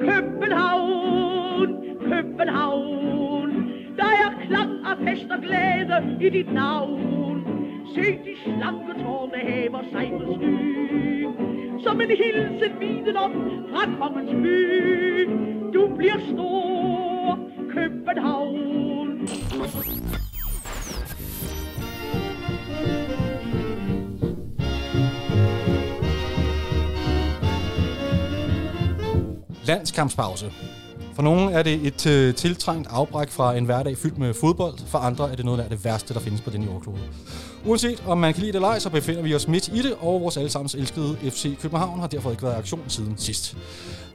København, København. Der er klang af fest og glæde i dit navn. Se de slanke tårne hæver sig på sky. Som en hilsen viden om fra kongens by. Du bliver stor, København. Landskampspause. For nogle er det et øh, tiltrængt afbræk fra en hverdag fyldt med fodbold. For andre er det noget af det værste, der findes på den jordklode. Uanset om man kan lide det eller ej, så befinder vi os midt i det, og vores allesammens elskede FC København har derfor ikke været i aktion siden sidst.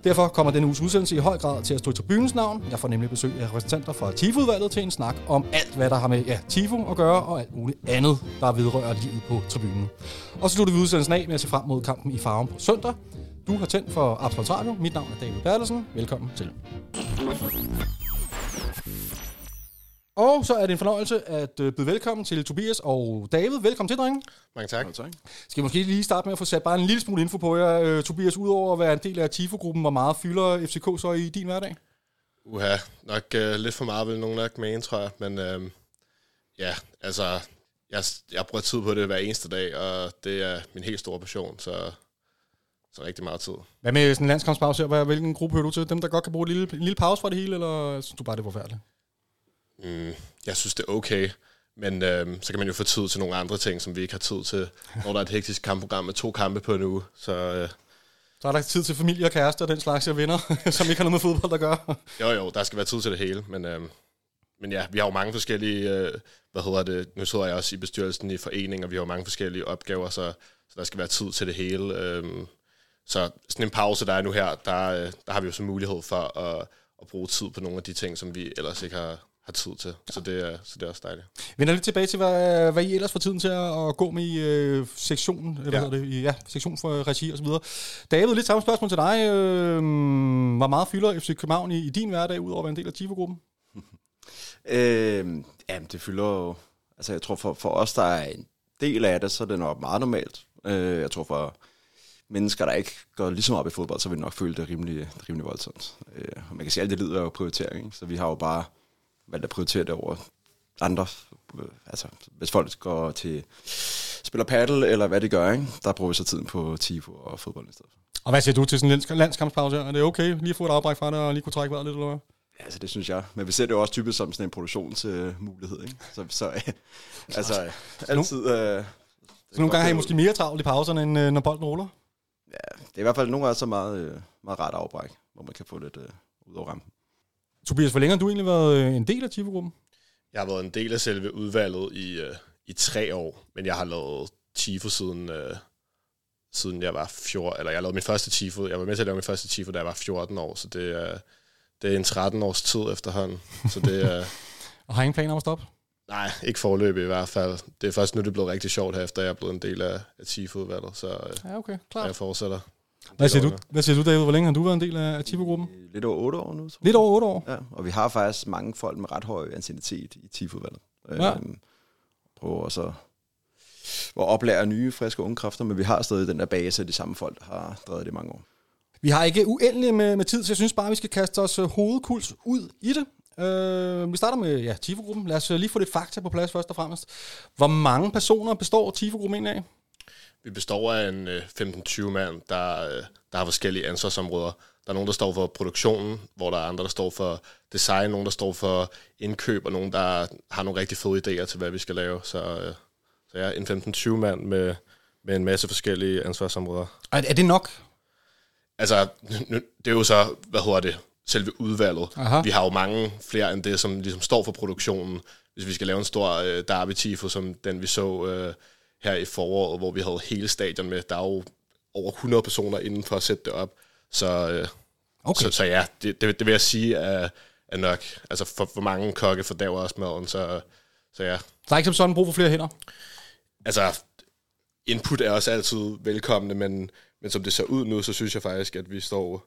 Derfor kommer denne uges udsendelse i høj grad til at stå i tribunens navn. Jeg får nemlig besøg af repræsentanter fra TIFO-udvalget til en snak om alt, hvad der har med ja, TIFO at gøre, og alt muligt andet, der vedrører livet på tribunen. Og så slutter vi udsendelsen af med at se frem mod kampen i farven på søndag. Du har tændt for Absolut Radio. Mit navn er David Bertelsen. Velkommen til. Og så er det en fornøjelse at øh, byde velkommen til Tobias og David. Velkommen til, drenge. Mange tak. Skal vi måske lige starte med at få sat bare en lille smule info på jer. Øh, Tobias, udover at være en del af TIFO-gruppen, hvor meget fylder FCK så i din hverdag? Uha, nok uh, lidt for meget vil nogen nok mene, tror jeg. Men uh, ja, altså, jeg, jeg bruger tid på det hver eneste dag, og det er min helt store passion, så, så rigtig meget tid. Hvad med sådan en landskampspause her? Hvad- Hvilken gruppe hører du til? Dem, der godt kan bruge en lille, en lille pause fra det hele, eller synes du bare, det er forfærdeligt? Mm, jeg synes, det er okay, men uh, så kan man jo få tid til nogle andre ting, som vi ikke har tid til, når der er et hektisk kampprogram med to kampe på en uge. Så uh, Så er der tid til familie og kæreste og den slags, jeg venner, som ikke har noget med fodbold at gøre. jo, jo, der skal være tid til det hele, men... Uh, men ja, vi har jo mange forskellige, øh, hvad hedder det, nu sidder jeg også i bestyrelsen i forening, og vi har jo mange forskellige opgaver, så, så der skal være tid til det hele. Øhm, så sådan en pause, der er nu her, der, øh, der har vi jo så mulighed for at, at bruge tid på nogle af de ting, som vi ellers ikke har, har tid til. Så det, er, så det er også dejligt. Vi vender lidt tilbage til, hvad, hvad I ellers får tiden til at, at gå med i øh, sektionen, ja. hvad Ja. hedder det, i, ja, sektion for regi og så videre. David, lidt samme spørgsmål til dig. Øh, hvor meget fylder FC København i, i din hverdag, udover at være en del af TIFO-gruppen? Øh, jamen, det fylder jo... Altså, jeg tror, for, for os, der er en del af det, så er det nok meget normalt. Øh, jeg tror, for mennesker, der ikke går lige så meget op i fodbold, så vil nok føle det rimelig, rimelig voldsomt. Øh, og man kan sige, at alt det lider jo prioritering, ikke? så vi har jo bare valgt at prioritere det over andre. Øh, altså, hvis folk går til spiller paddle, eller hvad de gør, ikke? der bruger vi så tiden på tifo og fodbold i stedet. Og hvad siger du til sådan en lands- landskampspause? Er det okay lige at få et afbræk fra det, og lige kunne trække vejret lidt, eller hvad? Ja, altså det synes jeg. Men vi ser det jo også typisk som sådan en produktionsmulighed, ikke? Så, så øh, altså, altid... Øh, Så nogle gange har I måske mere travlt i pauserne, end øh, når bolden ruller? Ja, det er i hvert fald nogle gange så meget, øh, meget rart afbræk, hvor man kan få lidt øh, ud over rampen. Tobias, hvor længe har du egentlig været øh, en del af TIFO-gruppen? Jeg har været en del af selve udvalget i, øh, i tre år, men jeg har lavet TIFO siden, øh, siden jeg var 14, eller jeg lavede min første TIFO, jeg var med til at lave min første TIFO, da jeg var 14 år, så det er, det er en 13 års tid efterhånden, så det er, Og har ingen planer om at stoppe? Nej, ikke forløbig i hvert fald. Det er først nu, det er blevet rigtig sjovt her, efter jeg er blevet en del af, af TIFO-udvalget, så øh, Ja, okay, så klart. jeg fortsætter. Hvad siger, du, hvad siger du, David? Hvor længe har du været en del af TIFO-gruppen? Øh, Lidt over otte år nu, tror jeg. Lidt over otte år. Ja, og vi har faktisk mange folk med ret høj anciennitet i TIF-udvalget. Ja. Øhm, prøver også at, oplære nye, friske unge kræfter, men vi har stadig den der base af de samme folk, der har drevet det i mange år. Vi har ikke uendeligt med, med tid, så jeg synes bare, vi skal kaste os øh, hovedkuls ud i det. Øh, vi starter med ja, TIFO-gruppen. Lad os øh, lige få lidt fakta på plads først og fremmest. Hvor mange personer består TIFO-gruppen af? Vi består af en øh, 15-20 mand, der, øh, der har forskellige ansvarsområder. Der er nogen, der står for produktionen, hvor der er andre, der står for design, nogen, der står for indkøb, og nogen, der har nogle rigtig fede idéer til, hvad vi skal lave. Så, øh, så ja, en 15-20 mand med, med en masse forskellige ansvarsområder. Er, er det nok? Altså, det er jo så, hvad hedder det, selve udvalget. Aha. Vi har jo mange flere end det, som ligesom står for produktionen. Hvis vi skal lave en stor øh, derby tifo, som den vi så øh, her i foråret, hvor vi havde hele stadion med, der er jo over 100 personer inden for at sætte det op. Så, øh, Okay. så, så ja, det, det, det vil jeg sige er, er nok. Altså for, for mange kokke fordaver også maden, så, så ja. Der er ikke som sådan brug for flere hænder. Altså, input er også altid velkomne, men, men som det ser ud nu, så synes jeg faktisk, at vi står,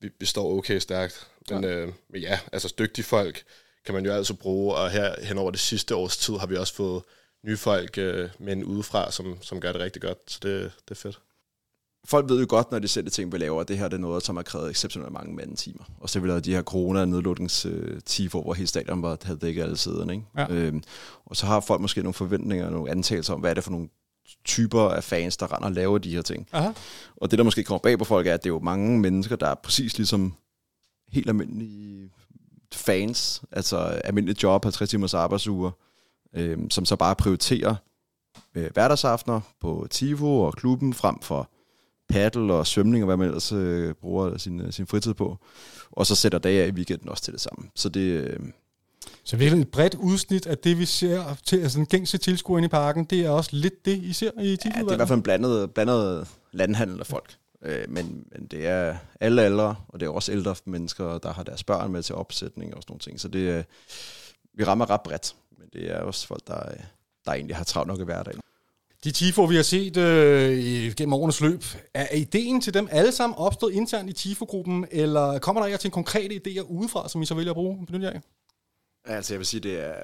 vi, vi står okay stærkt. Men ja. Øh, men ja, altså dygtige folk kan man jo altid bruge, og her hen over det sidste års tid har vi også fået nye folk øh, med en udefra, som, som gør det rigtig godt, så det, det er fedt. folk ved jo godt, når de ser det ting, vi laver, at det her det er noget, som har krævet exceptionelt mange mandetimer. Og så vi de her corona nedluknings tifo, hvor hele stadion var, havde dækket alle siderne. Ikke? Ja. Øhm, og så har folk måske nogle forventninger, nogle antagelser om, hvad er det for nogle typer af fans, der render og laver de her ting. Aha. Og det, der måske kommer bag på folk, er, at det er jo mange mennesker, der er præcis ligesom helt almindelige fans, altså almindelige job, 50 timers arbejdsuger, øh, som så bare prioriterer øh, hverdagsaftener på Tifo og klubben frem for paddle og svømning og hvad man ellers øh, bruger sin, øh, sin fritid på. Og så sætter dage af i weekenden også til det samme. Så det, øh, Så virkelig et bredt udsnit af det, vi ser til altså den gængse tilskuer inde i parken, det er også lidt det, I ser i ja, det er i hvert fald en blandet, blandet landhandel af folk. Øh, men, men det er alle aldre, og det er også ældre mennesker, der har deres børn med til opsætning og sådan nogle ting. Så det, er- vi rammer ret bredt, men det er også folk, der, øh, der egentlig har travlt nok i hverdagen. De Tifo, vi har set øh, i- gennem årenes løb, er ideen til dem alle sammen opstået internt i Tifo-gruppen, eller kommer der jer til konkrete idéer udefra, som I så vælger at bruge? Benytter af? Altså jeg vil sige, det er...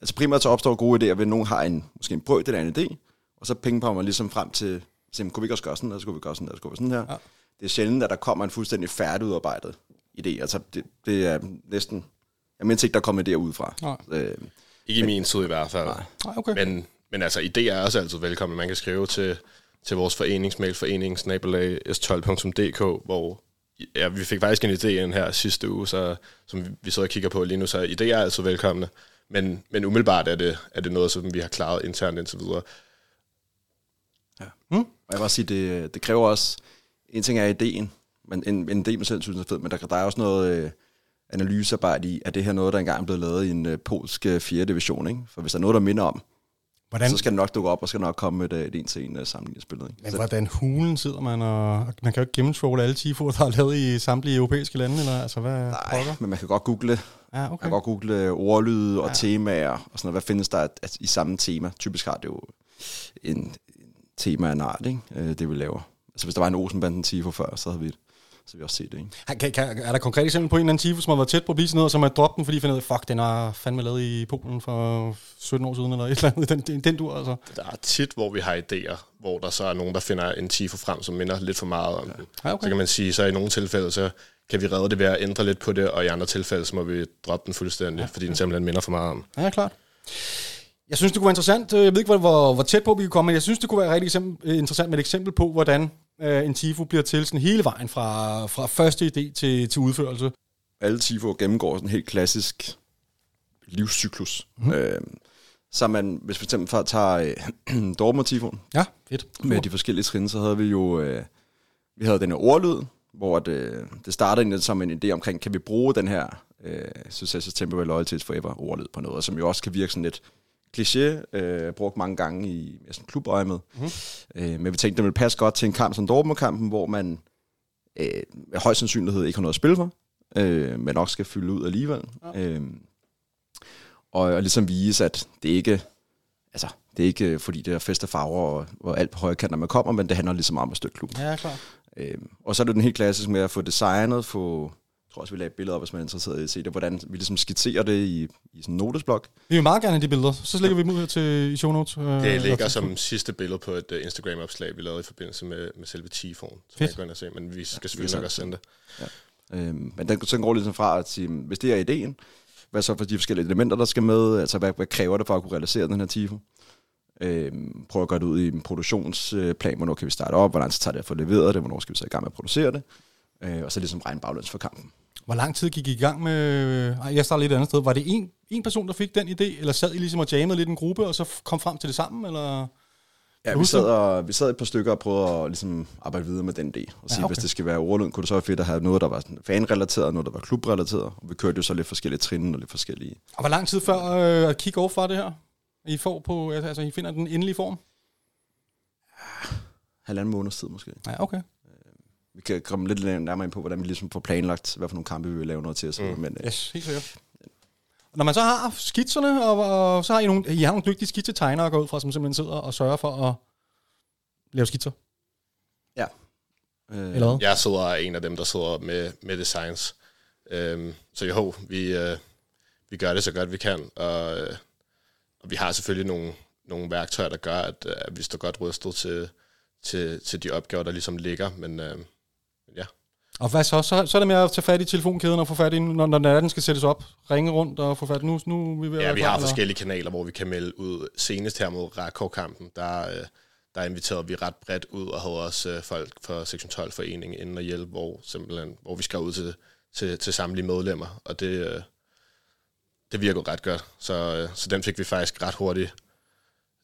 Altså primært så opstår gode idéer, ved at nogen har en, måske en brød eller en idé, og så pingponger man ligesom frem til, så, kunne vi ikke også gøre sådan, eller skulle vi gøre sådan, eller skulle vi sådan her. Ja. Det er sjældent, at der kommer en fuldstændig færdigudarbejdet idé. Altså det, det er næsten... Jeg mindst ikke, der kommer idéer udefra. Nej. Øh, Ikke i min tid i hvert fald. Nej. Nej, okay. Men, men altså, idéer er også altid velkomne. Man kan skrive til, til vores foreningsmail, foreningsnabelag.s12.dk, hvor ja, vi fik faktisk en idé ind her sidste uge, så, som vi- så sidder og kigger på lige nu, så idéer er altid velkomne. Men, men umiddelbart er det, er det noget, som vi har klaret internt indtil videre. Hmm? Og jeg vil også sige, det, det kræver også, en ting er ideen, men en, en idé, man selv synes er fed, men der, der er også noget øh, analysearbejde i, at det her noget, der engang er blevet lavet i en øh, polsk øh, 4. division, ikke? For hvis der er noget, der minder om, Hvordan, så skal det nok dukke op, og skal nok komme et, øh, et en til en uh, sammenligningsbillede. Ikke? men Så, hvordan hulen sidder man, og man kan jo ikke gennemtrolle alle Tifo'er, der er lavet i samtlige europæiske lande, eller altså hvad nej, pokker? men man kan godt google, Ja, man okay. kan godt google øh, ordlyde og Ja. temaer, og sådan noget. Hvad findes der at, at, i samme tema? Typisk har det jo en, en tema af en art, ikke? Øh, det vi laver. Altså hvis der var en Olsenbanden Tifo før, så havde vi, så vi også set det, ikke? Kan, kan, er der konkret eksempel på en eller anden Tifo, som har været tæt på at blive sådan noget, og som har droppet den, fordi de finder ud af, fuck, den er fandme lavet i Polen for 17 år siden, eller et eller andet, den, den, den dur, altså. Der er tit, hvor vi har idéer, hvor der så er nogen, der finder en tifo frem, som minder lidt for meget om den. Ja, okay. Så kan man sige, så i nogle tilfælde, så kan vi redde det ved at ændre lidt på det, og i andre tilfælde, så må vi droppe den fuldstændig, ja. fordi den simpelthen minder for meget om. Ja, klart. Jeg synes, det kunne være interessant. Jeg ved ikke, hvor, hvor, hvor tæt på vi kan komme, men jeg synes, det kunne være rigtig eksempel, øh, interessant med et eksempel på, hvordan øh, en Tifo bliver til sådan hele vejen fra, fra første idé til, til udførelse. alle TIFO gennemgår sådan en helt klassisk livscyklus. Mm. Øh, så man, hvis vi for eksempel tager øh, Dortmund Tifon Ja, fedt. med de forskellige trin, så havde vi jo øh, vi havde den her ordlyd, hvor det, det startede egentlig som en idé omkring, kan vi bruge den her øh, Success is Temporary Loyalty is Forever ordlyd på noget, som jo også kan virke sådan lidt kliché, øh, brugt mange gange i sådan klubøje med. Mm. Øh, men vi tænkte, det ville passe godt til en kamp som Dortmund-kampen, hvor man øh, med høj sandsynlighed ikke har noget at spille for, øh, men nok skal fylde ud alligevel. Ja. Øh, og, og ligesom vise, at det ikke altså, det er ikke fordi det er fest og farver og, og alt på højre kant, når man kommer, men det handler ligesom om at støtte klubben. Ja, klart. Øh, og så er det den helt klassisk med at få designet, få, jeg tror også, vi lagde et billede op, hvis man er interesseret i at se det, hvordan vi ligesom skitserer det i, i sådan en notesblok. Vi vil meget gerne have de billeder. Så lægger vi dem ud her til i show notes. Øh, Det ligger som sidste billede på et uh, Instagram-opslag, vi lavede i forbindelse med, med selve. Så Fedt. man kan gå ind og se, men vi skal selvfølgelig nok også sende det. Øh, men den, sådan går ligesom fra at sige, hvis det er ideen, hvad så for de forskellige elementer, der skal med, altså hvad, hvad kræver det for at kunne realisere den her tifo? Øh, prøve at gøre det ud i en produktionsplan, hvornår kan vi starte op, hvor lang tid tager det at få leveret det, hvornår skal vi så i gang med at producere det, øh, og så ligesom regne baglæns for kampen. Hvor lang tid gik I i gang med... Ej, jeg starter lidt et andet sted. Var det en, en person, der fik den idé, eller sad I ligesom og jammede lidt en gruppe, og så kom frem til det sammen, eller... Ja, vi sad, og, vi sad et par stykker og prøvede at ligesom, arbejde videre med den idé. Og sige, okay. ja, hvis det skal være ordlyd, kunne det så være fedt at have noget, der var sådan fanrelateret, og noget, der var klubrelateret. Og vi kørte jo så lidt forskellige trin og lidt forskellige. Og hvor lang tid før øh, kick-off var det her? I får på... Altså, I finder den endelige form? Halvanden måneds tid måske. Ja, okay. Vi kan komme lidt nærmere ind på, hvordan vi ligesom får planlagt, hvad for nogle kampe vi vil lave noget til. Så, Mm. Men øh, Yes, helt sikkert. Når man så har skitserne, og, og så har I nogle, I har nogle dygtige skitsetegnere at gå ud fra, som simpelthen sidder og sørger for at lave skitser. øh, Eller hvad? Jeg sidder en af dem, der sidder med, med designs. Øhm, så jo, vi, øh, vi gør det så godt vi kan, og, øh, og vi har selvfølgelig nogle, nogle værktøjer, der gør, at, øh, at vi står godt rustet til, til, til de opgaver, der ligesom ligger. Men øh, ja, Og hvad så? så? Så er det med at tage fat i telefonkæden og få fat i, når, når den skal sættes op, ringe rundt og få fat nu. nu er vi ved ja vi har forskellige kanaler, hvor vi kan melde ud. Senest her mod Rakov-kampen, der, øh, der inviterede vi ret bredt ud og havde også øh, folk fra Sektion 12 foreningen inden og hjælpe, hvor, simpelthen, hvor vi skrev ud til, til, til samtlige medlemmer, og det, øh, det virkede ret godt. Så, så den fik vi faktisk ret hurtigt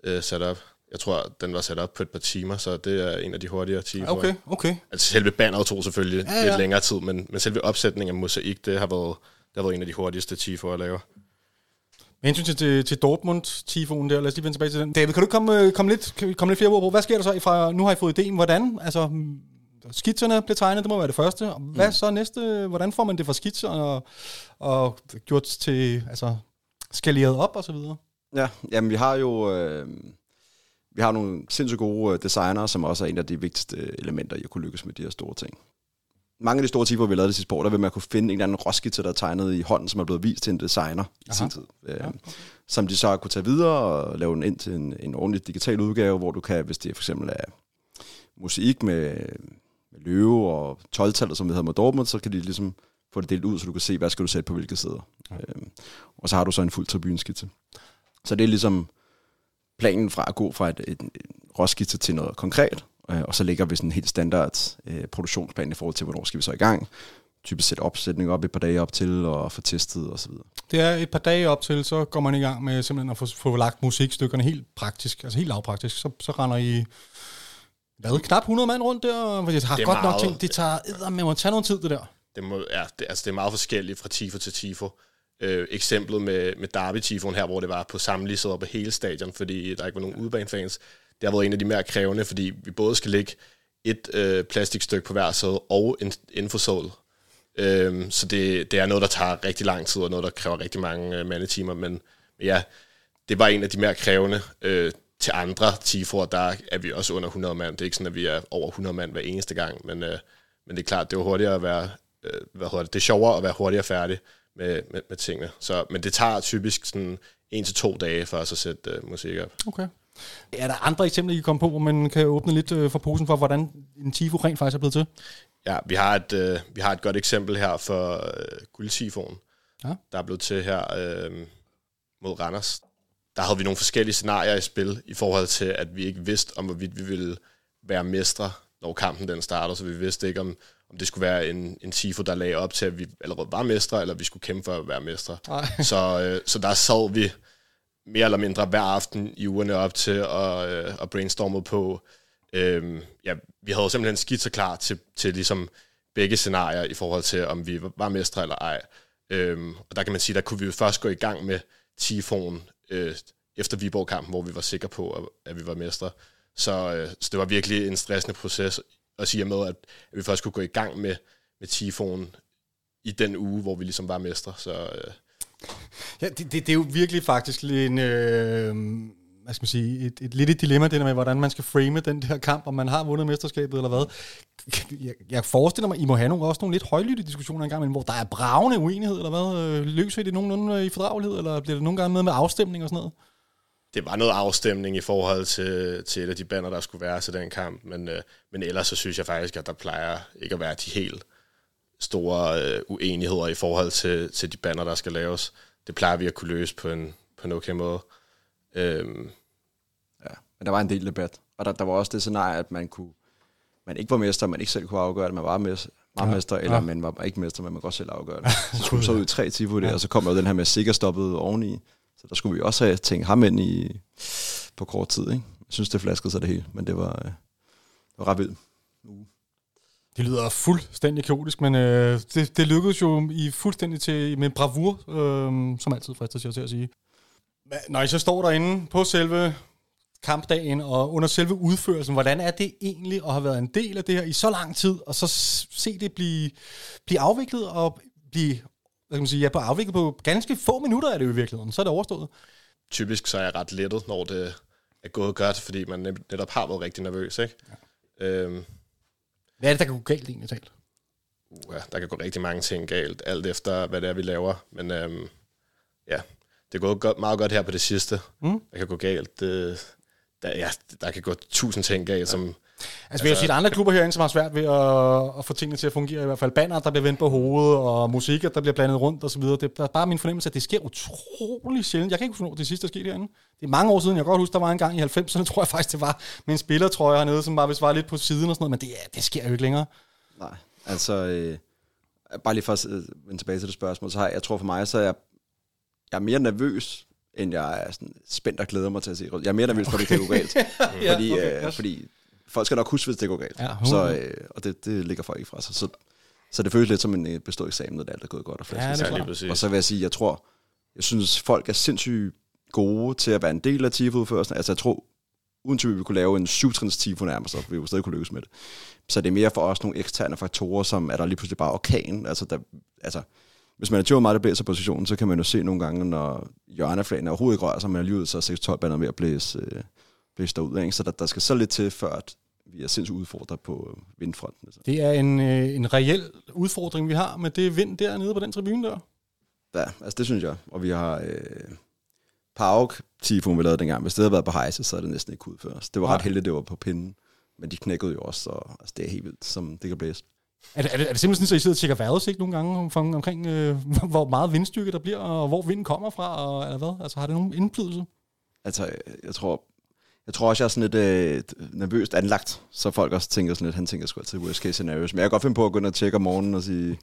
øh, sat op. Jeg tror, den var sat op på et par timer, så det er en af de hurtigere timer. Okay, okay. Altså selve banneret tog selvfølgelig Ja, ja, lidt længere tid, men, men selve opsætningen af mosaik, det har været, det har været en af de hurtigste tifoer at lave. Med hensyn til, til, til Dortmund-tifonen der, lad os lige vende tilbage til den. David, kan du komme, øh, komme, lidt, komme lidt flere ord på, hvad sker der så fra, nu har I fået ideen, hvordan, altså mm, skitserne blev tegnet, det må være det første. Og Hvad så næste, hvordan får man det fra skitser og, og gjort til, altså skaleret op og så videre? Ja, jamen vi har jo øh, vi har nogle sindssygt gode øh, designere, som også er en af de vigtigste elementer i at kunne lykkes med de her store ting. Mange af de store typer, vi lavet det sidste år, der vil man kunne finde en eller anden råskitse, der er tegnet i hånden, som er blevet vist til en designer i Aha. sin tid. Øh, Som de så kunne tage videre og lave den ind til en, en ordentlig digital udgave, hvor du kan, hvis det for eksempel er musik med, med løve og 12-tallet, som vi havde med Dortmund, så kan de ligesom få det delt ud, så du kan se, hvad skal du sætte på hvilke sider. Ja. Øhm, og så har du så en fuld tribuneskitse. Så det er ligesom planen fra at gå fra et, et, et råskitse til noget konkret, øh, og så ligger vi sådan en helt standard øh, produktionsplan i forhold til, hvornår skal vi så i gang. Typisk sætte opsætning op et par dage op til, og få testet og så videre. Det er et par dage op til, så går man i gang med simpelthen at få, få lagt musikstykkerne helt praktisk, altså helt lavpraktisk. Så, så render I hvad, knap 100 mand rundt der, og det har Det godt nok meget. ting, det tager eddermame må tage noget tid, det der. Det, må, ja, det, altså det er meget forskelligt fra tifo til tifo. Øh, eksemplet med, med derby tifon her, hvor det var på samlige sæder på hele stadion, fordi der ikke var nogen udebanefans, det har været en af de mere krævende, fordi vi både skal lægge et øh, plastikstykke på hver sæde og en infosål. Øhm, så det, det er noget, der tager rigtig lang tid, og noget, der kræver rigtig mange øh, mandetimer, men ja, det var en af de mere krævende. Øh, til andre tifoer, der er vi også under 100 mand. Det er ikke sådan, at vi er over 100 mand hver eneste gang, men, øh, men det er klart, det er hurtigere at være, øh, hvad hedder det, det er sjovere at være hurtigere færdig med, med, med tingene. Så, men det tager typisk sådan en til to dage for os at sætte øh, musik op. Okay. Er der andre eksempler, I kan komme på, hvor man kan åbne lidt øh, for posen for, hvordan en tifo rent faktisk er blevet til? Ja, vi har et, øh, vi har et godt eksempel her for øh, guldtifoen, Ja. der er blevet til her øh, mod Randers. Der havde vi nogle forskellige scenarier i spil i forhold til, at vi ikke vidste, om hvorvidt vi ville være mestre, når kampen den starter, så vi vidste ikke, om, om det skulle være en, en tifo, der lagde op til, at vi allerede var mestre, eller vi skulle kæmpe for at være mestre. Så, øh, så der sad vi mere eller mindre hver aften i ugerne op til at, øh, at brainstorme på. Øh, ja, vi havde simpelthen skitser klar til, til ligesom begge scenarier i forhold til, om vi var mestre eller ej. Øh, og der kan man sige, der kunne vi jo først gå i gang med Tifoen øh, efter Viborg-kampen, hvor vi var sikre på, at, at vi var mestre. Så, øh, så det var virkelig en stressende proces og siger med, at, at vi først kunne gå i gang med, med Tifoen i den uge, hvor vi ligesom var mestre. Så, øh, Ja, det, det, det er jo virkelig faktisk en, øh, hvad skal man sige, et, et lidt et dilemma, det der med, hvordan man skal frame den der kamp, om man har vundet mesterskabet eller hvad. Jeg, jeg forestiller mig, I må have nogle, også nogle lidt højlytte diskussioner engang, men hvor der er bravende uenighed, eller hvad? Øh, løser I det nogenlunde i fordragelighed, eller bliver det nogle gange med med afstemning og sådan noget? Det var noget afstemning i forhold til, til et af de bander, der skulle være til den kamp, men, øh, men ellers så synes jeg faktisk, at der plejer ikke at være de helt store øh, uenigheder i forhold til, til de bander, der skal laves. Det plejer vi at kunne løse på en, på en okay måde. Øhm, Ja, men der var en del debat. Og der, der var også det scenarie, at man kunne man ikke var mester, man ikke selv kunne afgøre det, man var mester, var Ja. mester eller Ja. man var ikke mester, men man godt selv afgøre det. Så skulle så ud i tre tifo der, og så kom der jo den her med sikkert stoppet oveni. Så der skulle vi også have tænkt ham ind i, på kort tid. Ikke? Jeg synes, det flaskede sig det hele, men det var, øh, det var ret vildt. Det lyder fuldstændig kaotisk, men øh, det, det lykkedes jo i fuldstændig til, med bravur, øh, som altid frister jeg til at sige. Men Når I så står derinde på selve kampdagen og under selve udførelsen, hvordan er det egentlig at have været en del af det her i så lang tid, og så se det blive, blive afviklet og blive hvad kan man sige, ja, på afviklet på ganske få minutter er det jo i virkeligheden, så er det overstået. typisk så er jeg ret lettet, når det er gået godt, fordi man net- netop har været rigtig nervøs. Ikke? Ja. Øhm, Hvad er det, der kan gå galt egentlig talt? uh, der kan gå rigtig mange ting galt, alt efter hvad det er, vi laver. Men øhm, ja, det er gået godt, meget godt her på det sidste. Mm. Der kan gå galt. Det, der, ja, der kan gå tusind ting galt, som... Altså, vi har set andre klubber herinde, som har svært ved at, at få tingene til at fungere. I hvert fald banner, der bliver vendt på hovedet, og musik, der bliver blandet rundt og så videre. Det er bare min fornemmelse, at det sker utrolig sjældent. Jeg kan ikke huske, det sidste der skete herinde. Det er mange år siden. Jeg kan godt huske, der var en gang i 90'erne, tror jeg faktisk, det var med en spillertrøje hernede, som bare hvis var lidt på siden og sådan noget. Men det, det sker jo ikke længere. Nej, altså... Øh, bare lige for at vende tilbage til det spørgsmål, så har jeg, jeg tror for mig, så er jeg, jeg er mere nervøs end jeg er sådan spændt og glæder mig til at se. Jeg er mere nervøs for, at det kan gå galt. ja, fordi, okay, øh, fordi folk skal nok huske, hvis det går galt. Ja, så, øh, og det, det ligger folk ikke fra sig. Så, så det føles lidt som en øh, bestået eksamen, når det alt er gået godt. Og, ja, det er og så vil jeg sige, jeg tror, jeg synes, folk er sindssygt gode til at være en del af TIFO-udførelsen. Altså jeg tror, uden tvivl, vi kunne lave en syvtrins TIFO nærmest, så vi jo stadig kunne løse med det. Så det er mere for os nogle eksterne faktorer, som er der lige pludselig bare orkan. Altså, der, altså hvis man er tvivl meget, der blæser positionen, så kan man jo se nogle gange, når hjørneflagen overhovedet ikke rører sig, man er lige ud, så er 6-12 bander ved at blæse, øh, blæse derud. Ikke? Så der, der skal så lidt til, før at vi er sindssygt udfordret på vindfronten. Altså. Det er en, øh, en reel udfordring, vi har med det vind dernede på den tribune der. Ja, altså det synes jeg. Og vi har øh, Pauk Tifon, vi lavede dengang. Hvis det havde været på hejse, så er det næsten ikke ud før. Det var Nej. ret heldigt, det var på pinden. Men de knækkede jo også, og altså, det er helt vildt, som det kan blæse. Er det, er, det, er det simpelthen at I sidder og tjekker vejrudsigt nogle gange om, omkring, øh, hvor meget vindstyrke der bliver, og hvor vinden kommer fra, og, eller hvad? Altså har det nogen indflydelse? Altså, jeg tror, jeg tror også, jeg er sådan lidt øh, nervøst anlagt, så folk også tænker sådan lidt, han tænker sgu altid worst case scenarios. Men jeg kan godt finde på at gå ind og tjekke om morgenen og sige,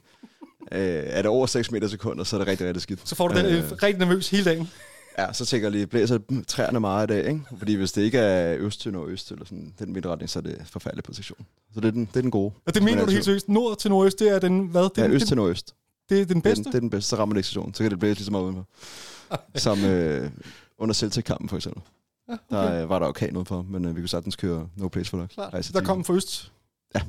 øh, er det over 6 meter sekunder, så er det rigtig, rigtig skidt. Så får du den øh, rigtig nervøs hele dagen. Ja, så tænker jeg lige, blæser træerne meget i dag, ikke? Fordi hvis det ikke er øst til nordøst, eller sådan den vindretning, så er det forfærdelig position. Så det er den, det er den gode. Og det mener du helt seriøst? Nord til nordøst, det er den, hvad? Det ja, øst den, til nordøst. Det er den bedste? Det er, det er den bedste, så rammer det ikke stationen. Så kan det blæse lige så meget udenfor. Som øh, under Celtic-kampen for eksempel. Ja, okay. Der øh, var der orkan udenfor, men øh, vi kunne sagtens køre no place for luck. Klart. Der kom for øst. Ja.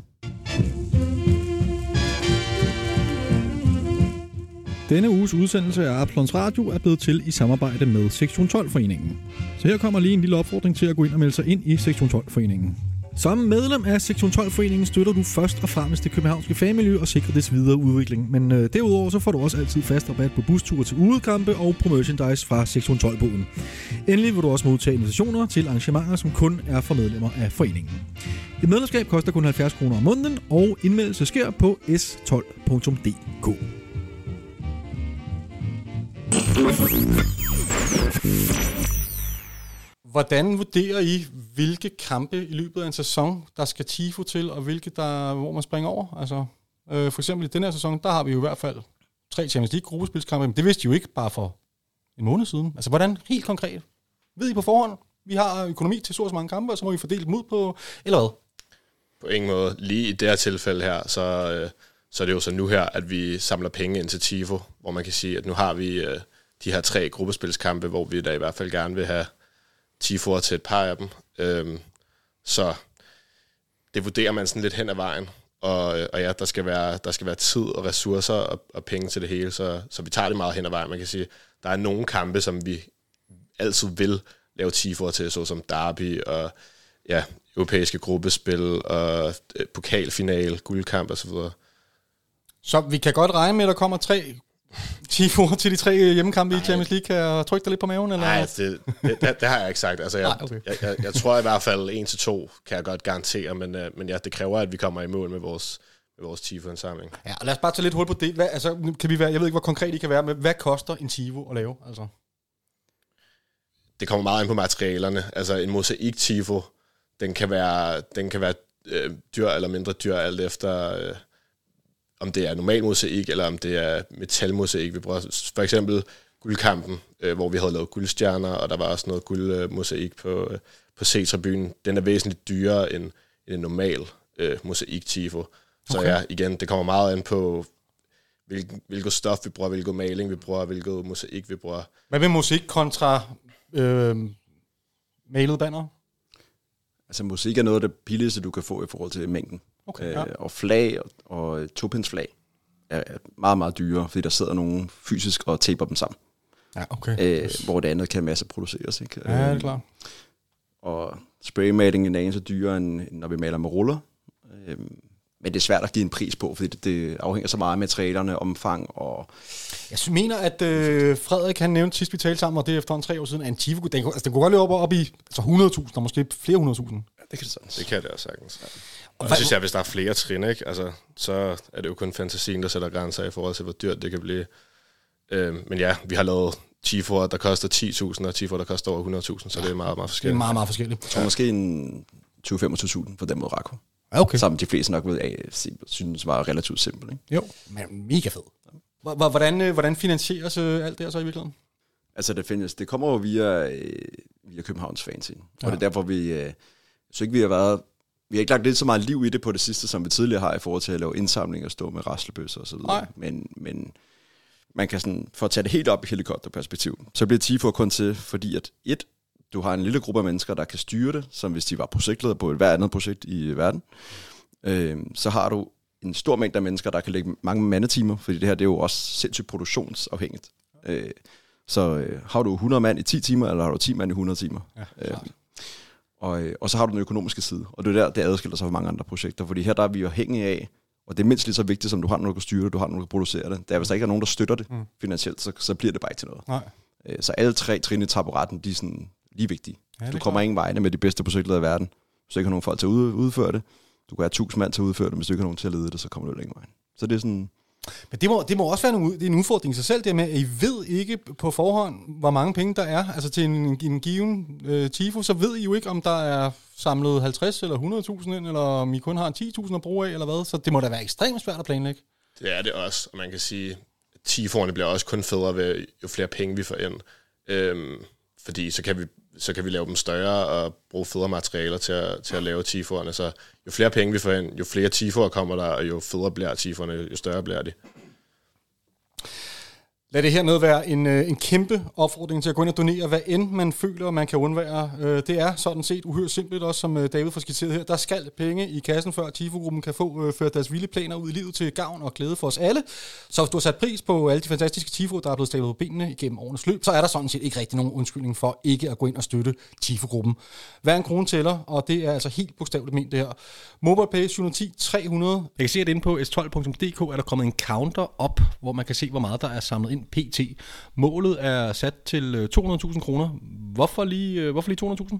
Denne uges udsendelse af Absalons Radio er blevet til i samarbejde med Sektion 12-foreningen. Så her kommer lige en lille opfordring til at gå ind og melde sig ind i Sektion 12-foreningen. Som medlem af Sektion 12-foreningen støtter du først og fremmest det københavnske fagmiljø og sikrer dets videre udvikling. Men øh, derudover så får du også altid fast rabat på busture til udekampe og på merchandise fra Sektion 12-boden. Endelig vil du også modtage invitationer til arrangementer, som kun er for medlemmer af foreningen. Et medlemskab koster kun 70 kroner om måneden, og indmeldelse sker på s12.dk. Hvordan vurderer I, hvilke kampe i løbet af en sæson, der skal TIFO til, og hvilke, der, hvor man springer over? Altså, øh, for eksempel i den her sæson, der har vi jo i hvert fald tre Champions League gruppespilskampe, men det vidste I jo ikke bare for en måned siden. Altså, hvordan helt konkret? Ved I på forhånd, vi har økonomi til så mange kampe, og så må vi fordele dem ud på, eller hvad? På ingen måde. Lige i det her tilfælde her, så, øh, så er det jo så nu her, at vi samler penge ind til TIFO, hvor man kan sige, at nu har vi øh, de her tre gruppespilskampe, hvor vi da i hvert fald gerne vil have TIFO'er til et par af dem. Øhm, så det vurderer man sådan lidt hen ad vejen. Og, øh, og ja, der skal, være, der skal være tid og ressourcer og, og penge til det hele, så, så vi tager det meget hen ad vejen. Man kan sige, der er nogle kampe, som vi altid vil lave TIFO'er til, såsom Derby og ja, europæiske gruppespil og øh, pokalfinal, guldkamp osv. Så, så vi kan godt regne med, at der kommer tre Tifo til de tre hjemmekampe i Champions League. Kan jeg trykke dig lidt på maven? Eller? Nej, det, det, det, det har jeg ikke sagt. Altså, jeg, Nej, okay. jeg, jeg, jeg tror i hvert fald en til to kan jeg godt garantere, men, uh, men ja, det kræver, at vi kommer i mål med vores, med vores Tifo-indsamling. Ja, og lad os bare tage lidt hul på det. Hvad, altså, kan vi være, jeg ved ikke, hvor konkret I kan være, men hvad koster en Tifo at lave? Altså? Det kommer meget ind på materialerne. Altså en mosaik Tifo, den kan være, den kan være øh, dyr eller mindre dyr, alt efter... Øh, om det er normal mosaik, eller om det er metalmosaik. Vi bruger for eksempel guldkampen, øh, hvor vi havde lavet guldstjerner, og der var også noget guldmosaik på, øh, på C-tribunen. Den er væsentligt dyrere end, end en normal øh, mosaik-tifo. Så okay. ja, igen, det kommer meget an på, hvilken, hvilket stof vi bruger, hvilket maling vi bruger, hvilket mosaik vi bruger. Hvad med musik kontra øh, malet banner? Altså musik er noget af det billigste, du kan få i forhold til mængden. Okay, ja. øh, og flag og, og topindsflag er meget, meget dyre, fordi der sidder nogen fysisk og taper dem sammen. Ja, okay. Øh, hvor det andet kan masse produceres. Ikke? Ja, det er klart. Og spraymaling er en så dyrere, end når vi maler med ruller. Øh, men det er svært at give en pris på, fordi det, det afhænger så meget af materialerne, omfang og... Jeg mener, at øh, Frederik han nævnte sidst, vi talte sammen, og det er efter en tre år siden, at en Tifo, den, kunne- altså, den kunne godt løbe op, op i altså 100.000, og måske flere 100.000. Det kan det sådan. Det kan det også sagtens. Og så synes jeg, hvis der er flere trin, ikke? Altså, så er det jo kun fantasien, der sætter grænser i forhold til, hvor dyrt det kan blive. Øh, men ja, vi har lavet Tifo'er, der koster 10.000, og Tifo'er, der koster over 100.000, så det er meget, meget Det er forskelligt. meget, meget forskelligt. Jeg tror måske en 20-25.000 for dem mod Rako. Ja, okay. Som de fleste nok ved af, synes var relativt simpelt. Ikke? Jo, men mega fed. Hvordan, øh, hvordan finansieres øh, alt det her så i virkeligheden? Altså det findes, det kommer jo via, øh, via Københavns fanzine. Og Ja. det er derfor, vi, så ikke vi har været, vi har ikke lagt lidt så meget liv i det på det sidste, som vi tidligere har i forhold til at lave indsamling og stå med raslebøsser og så videre. Nej. Men, men man kan sådan, for at tage det helt op i helikopterperspektiv, så bliver TIFO kun til, fordi at et, du har en lille gruppe af mennesker, der kan styre det, som hvis de var projektleder på et hver andet projekt i verden. Øh, så har du en stor mængde af mennesker, der kan lægge mange mandetimer, fordi det her det er jo også sindssygt produktionsafhængigt. Øh, så øh, har du 100 mand i 10 timer, eller har du 10 mand i 100 timer? Ja, Øh. Og, øh, og så har du den økonomiske side, og det er der, det adskiller sig fra mange andre projekter, fordi her der er vi jo afhængige af, og det er mindst lige så vigtigt, som du har nogen, der kan styre det, du har nogen, der kan producere det. Der er, hvis der ikke er nogen, der støtter det Mm. finansielt, så, så bliver det bare ikke til noget. Nej. Øh, så alle tre trin i taburetten, de er sådan lige vigtige. Ja, du kommer ingen vegne med de bedste projekter i verden, hvis du ikke har nogen folk til at ud, udføre det. Du kan have 1000 mand til at udføre det, men hvis du ikke har nogen til at lede det, så kommer du ikke vejen. Så det er sådan, men det må, det må også være nogle, det er en udfordring i sig selv, det med, at I ved ikke på forhånd, hvor mange penge der er. Altså til en, en given øh, TIFO, så ved I jo ikke, om der er samlet 50 eller 100.000 ind, eller om I kun har 10.000 at bruge af, eller hvad. Så det må da være ekstremt svært at planlægge. Det er det også, og man kan sige, at Tifoerne bliver også kun federe ved, jo flere penge vi får ind. Øhm, fordi så kan, vi, så kan vi lave dem større og bruge federe materialer til at, til at lave Tifoerne. Så jo flere penge vi får ind, jo flere Tifoer kommer der, og jo federe bliver Tifoerne, jo større bliver de. Lad det hernede være en, øh, en kæmpe opfordring til at gå ind og donere, hvad end man føler, man kan undvære. Øh, det er sådan set uhyre simpelt også, som øh, David får skitseret her. Der skal penge i kassen, før TIFO-gruppen kan få ført deres vilde planer ud i livet til gavn og glæde for os alle. Så hvis du har sat pris på alle de fantastiske TIFO, der er blevet stablet på benene igennem årenes løb, så er der sådan set ikke rigtig nogen undskyldning for ikke at gå ind og støtte TIFO-gruppen. Hver en krone tæller, og det er altså helt bogstaveligt ment det her. MobilePay 710 300. Jeg kan se, at inde på s12.dk er der kommet en counter op, hvor man kan se, hvor meget der er samlet ind pt. Målet er sat til øh, 200.000 kroner. Hvorfor lige, øh, hvorfor lige 200.000?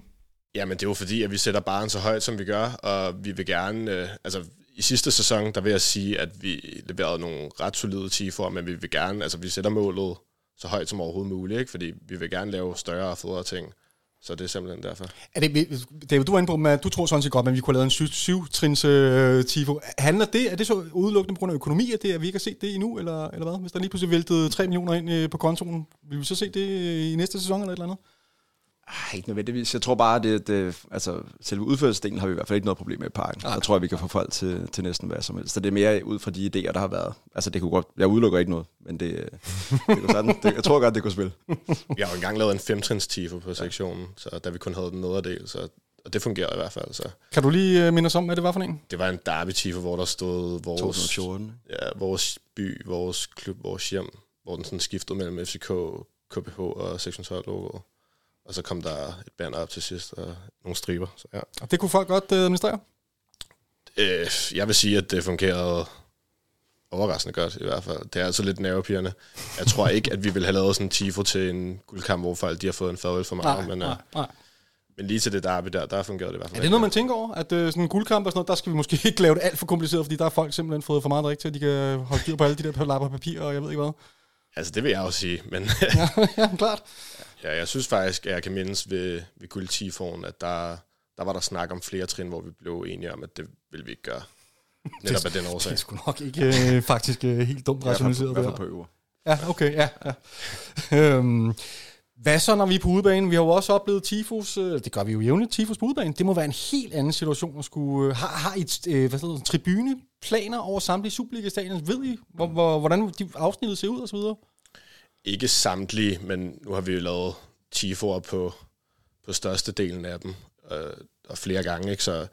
Jamen, det er jo fordi, at vi sætter baren så højt, som vi gør, og vi vil gerne... Øh, altså, i sidste sæson, der vil jeg sige, at vi leverede nogle ret solide tifor, men vi vil gerne... Altså, vi sætter målet så højt som overhovedet muligt, ikke? Fordi vi vil gerne lave større og federe ting. Så det er simpelthen derfor. Er det, David, du var inde på, at du tror sådan set godt, at vi kunne have lavet en syv, syv-trins øh, tifo. Handler det, er det så udelukkende på grund af økonomi, at, det, at vi ikke har set det endnu, eller, eller hvad? Hvis der lige pludselig væltede 3 millioner ind øh, på kontoen, vil vi så se det i næste sæson eller et eller andet? Ah, ikke nødvendigvis. Jeg tror bare, det, det altså, selve udførelsesdelen har vi i hvert fald ikke noget problem med i parken. Nej. Jeg tror, at vi kan få folk til, til næsten hvad som helst. Så det er mere ud fra de idéer, der har været. Altså, det kunne godt, jeg udelukker ikke noget, men det, det kunne sådan, det, jeg tror godt, det kunne spille. Vi har jo engang lavet en femtrins tifo på sektionen, så da vi kun havde den nederdel, så og det fungerede i hvert fald. Så Kan du lige øh, minde os om, hvad det var for en? det var en derby tifo, hvor der stod vores, 2014. ja, vores by, vores klub, vores hjem, hvor den sådan skiftede mellem FCK, KBH og 612 logoet. Og så kom der et banner op til sidst, og nogle striber. Så ja. Og det kunne folk godt øh, administrere? Øh, jeg vil sige, at det fungerede overraskende godt i hvert fald. Det er altså lidt nervepirrende. Jeg tror ikke, at vi ville have lavet sådan en tifo til en guldkamp, hvor folk de har fået en fadøl for meget. men, nej, uh, nej. men lige til det derby der, der fungerede det i hvert fald. Er det noget, man tænker over? At øh, sådan en guldkamp og sådan noget, der skal vi måske ikke lave det alt for kompliceret, fordi der har folk simpelthen fået for meget drik til, at de kan holde styr på alle de der lapper papir, og jeg ved ikke hvad. Altså, det vil jeg også sige, men ja, ja, klart. Ja, jeg synes faktisk, at jeg kan mindes ved, ved guldtifoen, at der, der var der snak om flere trin, hvor vi blev enige om, at det ville vi ikke gøre. Netop af den Det årsag. er sgu nok ikke øh, faktisk øh, helt dumt rationaliseret. I hvert fald der. på øver. Ja, okay, ja. ja. øhm, hvad så, når vi er på udebanen? Vi har jo også oplevet tifus, øh, det gør vi jo jævnligt, tifus på udebanen. Det må være en helt anden situation at skulle... Øh, har, har et, øh, hvad hedder det, tribuneplaner over samtlige Superliga-stadions? Ved I, hvor, hvor, hvordan de afsnittet ser ud og så videre? Ikke samtlige, men nu har vi jo lavet tifoer på, på størstedelen af dem, øh, og flere gange, ikke? Så,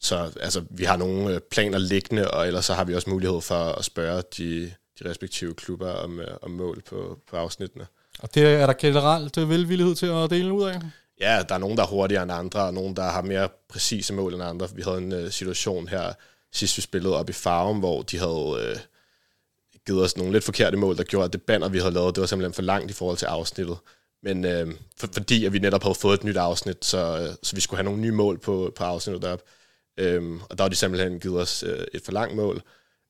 så altså, vi har nogle øh, planer liggende, og ellers så har vi også mulighed for at spørge de, de respektive klubber om, øh, om mål på, på afsnittene. Og det er der generelt øh, velvillighed til at dele ud af? Ja, der er nogen, der er hurtigere end andre, og nogen, der har mere præcise mål end andre. Vi havde en øh, situation her, sidst vi spillede op i Farum, hvor de havde øh, givet os nogle lidt forkerte mål, der gjorde, at det banner, vi havde lavet, det var simpelthen for langt i forhold til afsnittet. Men øh, for, fordi at vi netop havde fået et nyt afsnit, så, øh, så vi skulle have nogle nye mål på, på afsnittet deroppe. Øhm, og der har de simpelthen givet os øh, et for langt mål.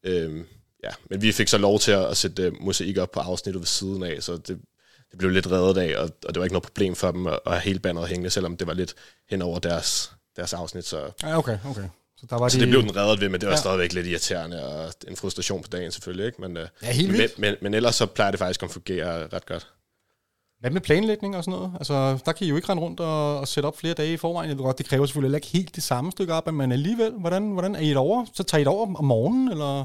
Øhm, ja, men vi fik så lov til at, at sætte øh, mosaik op på afsnittet ved siden af, så det, det blev lidt reddet af, og, og det var ikke noget problem for dem at, at have hele banneret hængende, selvom det var lidt hen over deres, deres afsnit. Så, Ja, okay, okay. Så, der var så de, det blev den reddet ved, men det var Ja. stadigvæk lidt irriterende, og en frustration på dagen selvfølgelig. Ikke? Men, øh, Ja, helt men, vildt. men, men ellers så plejer det faktisk at fungere ret godt. Hvad med planlægning og sådan noget? Altså, der kan I jo ikke rende rundt og, og sætte op flere dage i forvejen. Jeg ved godt, det kræver selvfølgelig heller ikke helt det samme stykke op, men alligevel, hvordan, hvordan er I et over? Så tager I et over om morgenen, eller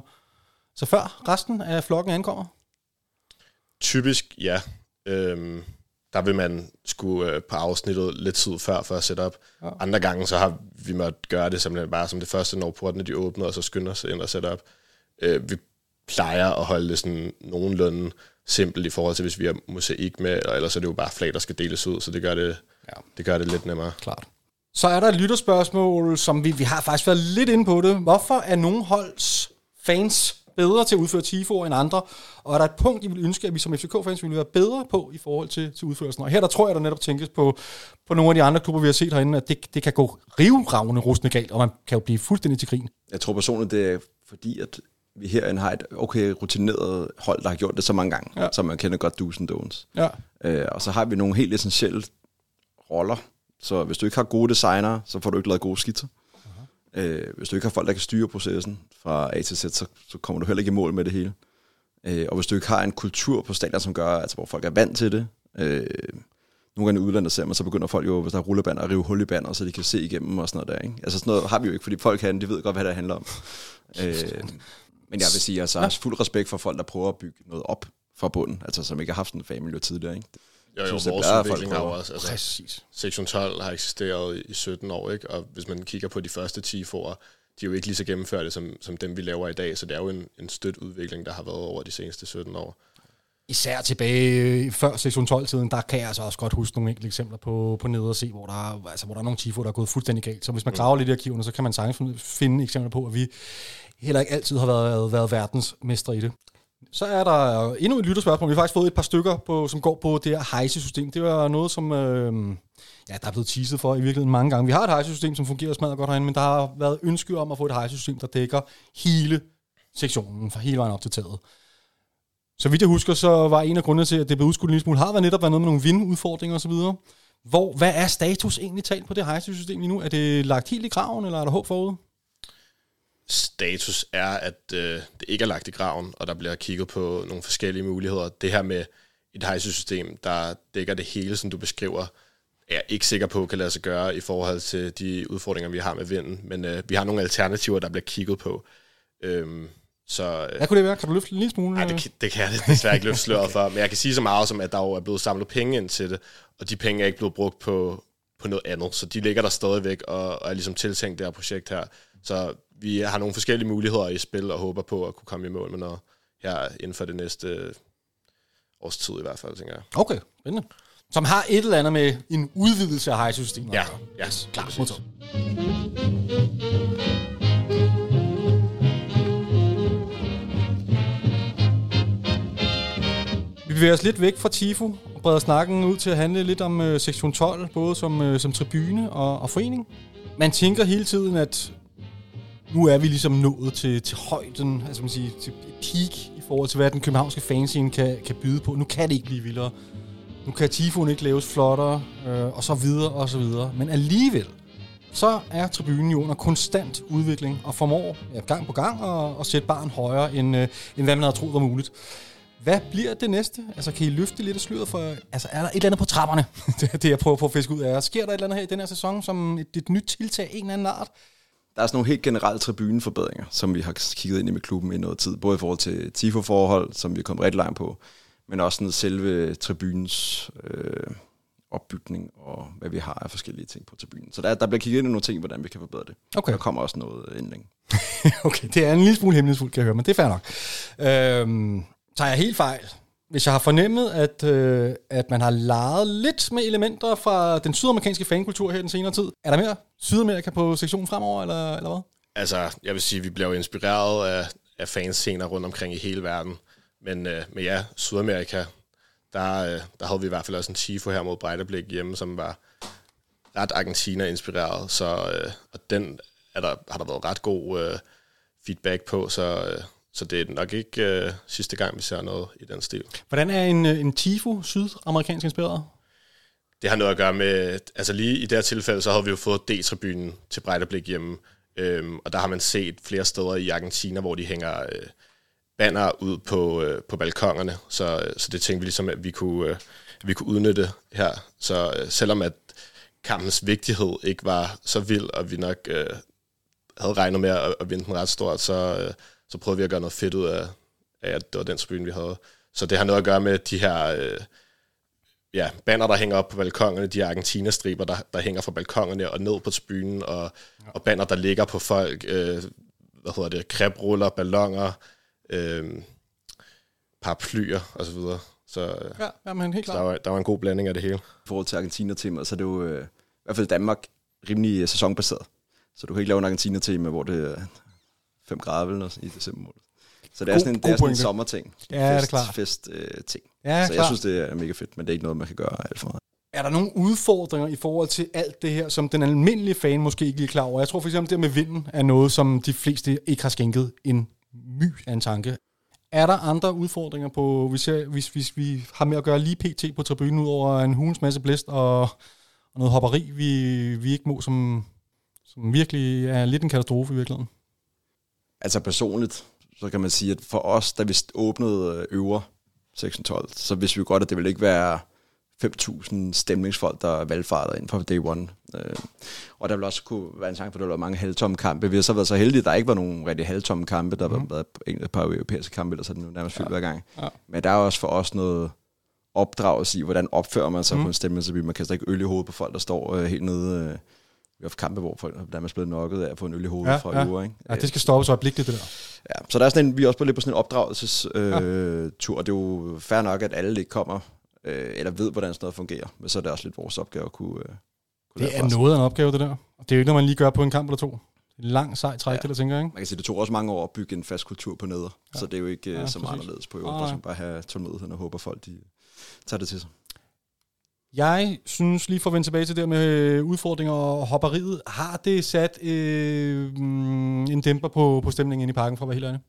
så før resten af flokken ankommer? Typisk, ja. Øhm, der vil man skulle øh, på afsnittet lidt tid før for at sætte op. Ja. Andre gange, så har vi måttet gøre det simpelthen bare som det første, når portene de åbner, og så skynde os ind og sætte op. Øh, vi plejer at holde det sådan nogenlunde simpelt i forhold til, hvis vi har mosaik med, eller ellers er det jo bare flag, der skal deles ud, så det gør det, Ja. det, gør det lidt nemmere. Klart. Så er der et lytterspørgsmål, som vi, vi har faktisk været lidt inde på det. Hvorfor er nogle holds fans bedre til at udføre tifoer end andre? Og er der et punkt, I vil ønske, at vi som FCK-fans ville være bedre på i forhold til, til udførelsen? Og her der tror jeg, der netop tænkes på, på nogle af de andre klubber, vi har set herinde, at det, det kan gå rivravne rustende galt, og man kan jo blive fuldstændig til grin. Jeg tror personligt, det er fordi, at vi herinde har et okay rutineret hold, der har gjort det så mange gange, Ja. så man kender godt do's and don'ts. Ja. Øh, og så har vi nogle helt essentielle roller. Så hvis du ikke har gode designere, så får du ikke lavet gode skitser. Øh, hvis du ikke har folk, der kan styre processen fra A til Z, så, så kommer du heller ikke i mål med det hele. Øh, og hvis du ikke har en kultur på stadion, som gør, altså, hvor folk er vant til det, øh, nogle gange i udlandet ser man, så begynder folk jo, hvis der er rullebander, at rive hul i bander, så de kan se igennem og sådan noget der. Ikke? Altså sådan noget har vi jo ikke, fordi folk herinde, de ved godt, hvad det handler om. øh, men jeg vil sige, altså, jeg har fuld respekt for folk, der prøver at bygge noget op fra bunden, altså som ikke har haft en familie tidligere. Ikke? Jo, jo, synes, det vores er, udvikling har jo også, altså, Præcis. Sektion 12 har eksisteret i 17 år, ikke? og hvis man kigger på de første 10 for, de er jo ikke lige så gennemførte som, som dem, vi laver i dag, så det er jo en, en stødt udvikling, der har været over de seneste 17 år. Især tilbage øh, før sektion 12-tiden, der kan jeg altså også godt huske nogle enkelte eksempler på, på nede og se, hvor der, er- altså, hvor der er nogle tifo, der er gået fuldstændig galt. Så hvis man graver lidt i arkiverne, så kan man sagtens finde- finde eksempler på, at vi heller ikke altid har været, været verdensmestre i det. Så er der endnu et lytterspørgsmål. Vi har faktisk fået et par stykker, på, som går på det her hejse-system. Det var noget, som øh, ja, der er blevet teaset for i virkeligheden mange gange. Vi har et hejse-system, som fungerer smadret godt herinde, men der har været ønske om at få et hejse-system, der dækker hele sektionen, fra hele vejen op til taget. Så vidt jeg husker, så var en af grundene til, at det blev udskudt en lille smule, har været netop været noget med nogle vindudfordringer osv. Hvor, hvad er status egentlig talt på det hejsesystem lige nu? Er det lagt helt i graven, eller er der håb forude? Status er, at øh, det ikke er lagt i graven, og der bliver kigget på nogle forskellige muligheder. Det her med et hejsesystem, der dækker det hele, som du beskriver, er jeg ikke sikker på, kan lade sig gøre i forhold til de udfordringer, vi har med vinden. Men øh, vi har nogle alternativer, der bliver kigget på. Øhm, så øh, Hvad kunne det være? Kan du løfte en lille smule? Nej, det, det kan jeg desværre ikke løfte sløret for. Men jeg kan sige så meget som, at der jo er blevet samlet penge ind til det, og de penge er ikke blevet brugt på, på noget andet. Så de ligger der stadigvæk og, og er ligesom tiltænkt det her projekt her. Så vi har nogle forskellige muligheder i spil og håber på at kunne komme i mål med noget her inden for det næste års tid i hvert fald, tænker jeg. Okay, spændende. Som har et eller andet med en udvidelse af hejsesystemet. Ja, ja, Yes, klar, præcis. modtaget. Vi bevæger os lidt væk fra Tifo og breder snakken ud til at handle lidt om øh, sektion 12, både som, øh, som tribune og, og forening. Man tænker hele tiden, at nu er vi ligesom nået til, til højden, altså man siger, til peak i forhold til, hvad den københavnske fanscene kan, kan byde på. Nu kan det ikke blive vildere. Nu kan Tifon ikke laves flottere, øh, og så videre, og så videre. Men alligevel, så er tribunen jo under konstant udvikling, og formår ja, gang på gang at, at sætte barn højere, end, øh, end hvad man havde troet var muligt. Hvad bliver det næste? Altså, kan I løfte lidt af sløret for... Altså, er der et eller andet på trapperne? det er det, jeg prøver på at fiske ud af. Sker der et eller andet her i den her sæson, som et, et nyt tiltag af en eller anden art? Der er sådan nogle helt generelle tribuneforbedringer, som vi har kigget ind i med klubben i noget tid. Både i forhold til tifo-forhold, som vi kom rigtig langt på, men også sådan selve tribunens øh, opbygning og hvad vi har af forskellige ting på tribunen. Så der, der bliver kigget ind i nogle ting, hvordan vi kan forbedre det. Okay. Der kommer også noget ændring. okay, det er en lille smule hemmelighedsfuldt, kan jeg høre, men det er fair nok. Øhm, tager jeg helt fejl? Hvis jeg har fornemmet, at, øh, at man har leget lidt med elementer fra den sydamerikanske fankultur her den senere tid, er der mere Sydamerika på sektionen fremover, eller, eller hvad? Altså, jeg vil sige, at vi bliver jo inspireret af, af fanscener rundt omkring i hele verden. Men, øh, men ja, Sydamerika, der, øh, der havde vi i hvert fald også en Tifo her mod Brejderblik hjemme, som var ret Argentina-inspireret, så øh, og den er der, har der været ret god øh, feedback på, så, øh, så det er nok ikke øh, sidste gang, vi ser noget i den stil. Hvordan er en, øh, en Tifo sydamerikansk inspireret? Det har noget at gøre med, altså lige i det her tilfælde, så havde vi jo fået D-tribunen til Brejdeblik hjemme, øhm, og der har man set flere steder i Argentina, hvor de hænger øh, banner ud på, øh, på balkongerne, så, så det tænkte vi ligesom, at vi kunne, øh, vi kunne udnytte her. Så øh, selvom at kampens vigtighed ikke var så vild, og vi nok øh, havde regnet med at, at vinde den ret stort, så, øh, så prøvede vi at gøre noget fedt ud af, af, at det var den tribune, vi havde. Så det har noget at gøre med de her øh, ja, banner, der hænger op på balkongerne, de Argentina-striber, der, der hænger fra balkongerne og ned på tribunen, og, ja. og banner, der ligger på folk, øh, hvad hedder det, krebruller, ballonger, øh, paraplyer osv. Så, så øh, Ja, ja men helt så der, klart. var, der var en god blanding af det hele. I forhold til Argentina-temaet, så er det jo øh, i hvert fald Danmark rimelig øh, sæsonbaseret. Så du kan ikke lave en Argentina-tema, hvor det 5 grader vel, noget i december måned. Så det er God- sådan en, det er sådan en sommerting. Ja, det er fest, klart. Fest, øh, ting. Ja, så jeg synes, det er mega fedt, men det er ikke noget, man kan gøre alt for meget. Er der nogle udfordringer i forhold til alt det her, som den almindelige fan måske ikke lige er klar over? Jeg tror for eksempel, det med vinden er noget, som de fleste ikke har skænket en my af en tanke. Er der andre udfordringer på, hvis, jeg, hvis, hvis vi har med at gøre lige pt. på tribunen, ud over en hulens masse blæst og, og noget hopperi, vi, vi ikke må, som, som virkelig er lidt en katastrofe i virkeligheden? Altså personligt, så kan man sige, at for os, da vi åbnede øh, øvre 612, så vidste vi godt, at det ville ikke være 5.000 stemningsfolk, der valgfarter ind fra day one. Øh, og der vil også kunne være en chance for, at der var mange halvtomme kampe. Vi har så været så heldige, at der ikke var nogen rigtig halvtomme kampe. Der har Mhm. været en, et par europæiske kampe, ellers er det nu nærmest fyldt hver gang. Ja. Men der er også for os noget opdragelse i, hvordan opfører man sig mm. på en stemningsby. Man kaster ikke øl i hovedet på folk, der står øh, helt nede. Øh, vi har haft kampe, hvor folk der er blevet nokket af at få en øl i hovedet Ja, ja, fra ja. øver. Ikke? Ja, det skal stoppes øjeblikkeligt, det der. Ja, så der er sådan en, vi er også på lidt på sådan en opdragelsestur, øh, tur, og det er jo fair nok, at alle ikke kommer, øh, eller ved, hvordan sådan noget fungerer, men så er det også lidt vores opgave at kunne, øh, kunne Det er os. noget af en opgave, det der. Og det er jo ikke noget, man lige gør på en kamp eller to. En lang, sej træk, ja. Ja. det der, tænker jeg, ikke? Man kan sige, det tog også mange år at bygge en fast kultur på neder, ja. så det er jo ikke Ja, ja, så meget anderledes på nej. skal man bare have tålmodigheden og håber folk, de tager det til sig. Jeg synes, lige for at vende tilbage til det med øh, udfordringer og hopperiet, har det sat øh, mm, en dæmper på, på stemningen inde i parken, for at være helt ærlig?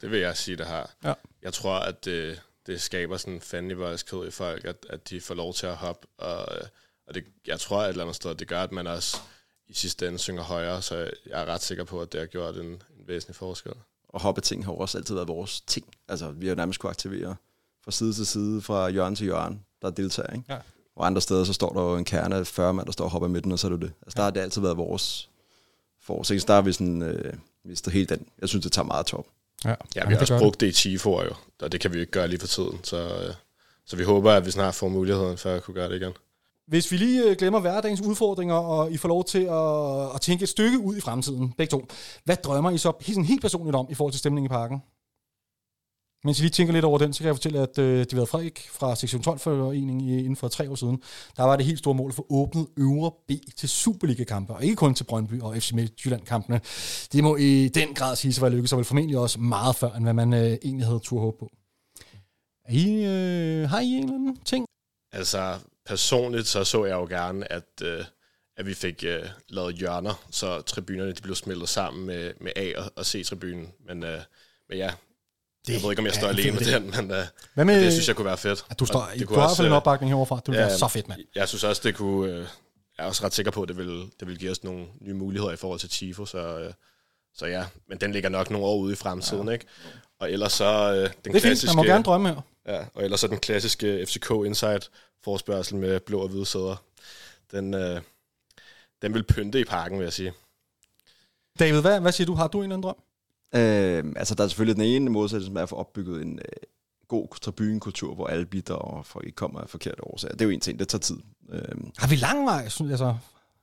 Det vil jeg sige, det har. Ja. Jeg tror, at det, det skaber sådan en fandenivoldskhed i folk, at, at de får lov til at hoppe. Og, øh, og det, jeg tror et eller andet sted, det gør, at man også i sidste ende synger højere, så jeg er ret sikker på, at det har gjort en, en væsentlig forskel. Og hoppeting har også altid været vores ting. Altså, vi har nærmest kunne aktivere fra side til side, fra hjørne til hjørne, der deltager, ikke? Ja. Og andre steder, så står der jo en kerne af 40 mand, der står og hopper i midten, og så er det det. Altså, der har det altid været vores forårs. Der har vi sådan, øh, mistet helt den. Jeg synes, det tager meget top. Ja, Ja, vi har også brugt det i Tifo jo, og det kan vi jo ikke gøre lige for tiden. Så, øh, så vi håber, at vi snart får muligheden for at kunne gøre det igen. Hvis vi lige øh, glemmer hverdagens udfordringer, og I får lov til at, at tænke et stykke ud i fremtiden, begge to. Hvad drømmer I så helt, sådan helt personligt om i forhold til stemningen i parken? Mens jeg lige tænker lidt over den, så kan jeg fortælle, at øh, det var Frederik fra Sektion 12-foreningen inden for tre år siden, der var det helt store mål at få åbnet øvre B til Superliga-kampe, og ikke kun til Brøndby og FC Midtjylland-kampene. Det må i den grad sige at være lykkedes, og vel formentlig også meget før, end hvad man øh, egentlig havde tur håb på. Er I, øh, har I en eller anden ting? Altså, personligt så så jeg jo gerne, at, øh, at vi fik øh, lavet hjørner, så tribunerne de blev smeltet sammen med, med A- og, og C-tribunen. Men, øh, men ja, det, jeg ved ikke, om jeg står en alene med den, men, øh, Hvad med, men det synes jeg kunne være fedt. at du står, det det du har fald en øh, opbakning heroverfra. Det ville ja, være så fedt, mand. Jeg synes også, det kunne... Øh, jeg er også ret sikker på, at det vil, det vil give os nogle nye muligheder i forhold til Tifo, så, øh, så ja, men den ligger nok nogle år ude i fremtiden, ja. ikke? Og ellers så øh, den Det er fint, klassiske... man må gerne drømme her. Ja, og ellers så den klassiske FCK Insight forspørgsel med blå og hvide sæder. Den, øh, den vil pynte i parken, vil jeg sige. David, hvad, hvad siger du? Har du en eller anden drøm? Øh, altså, der er selvfølgelig den ene modsætning, som er at få opbygget en øh, god tribunekultur, hvor alle bitter og folk ikke kommer af forkerte årsager. Det er jo en ting, det tager tid. Øh, Har vi lang vej? synes- Altså,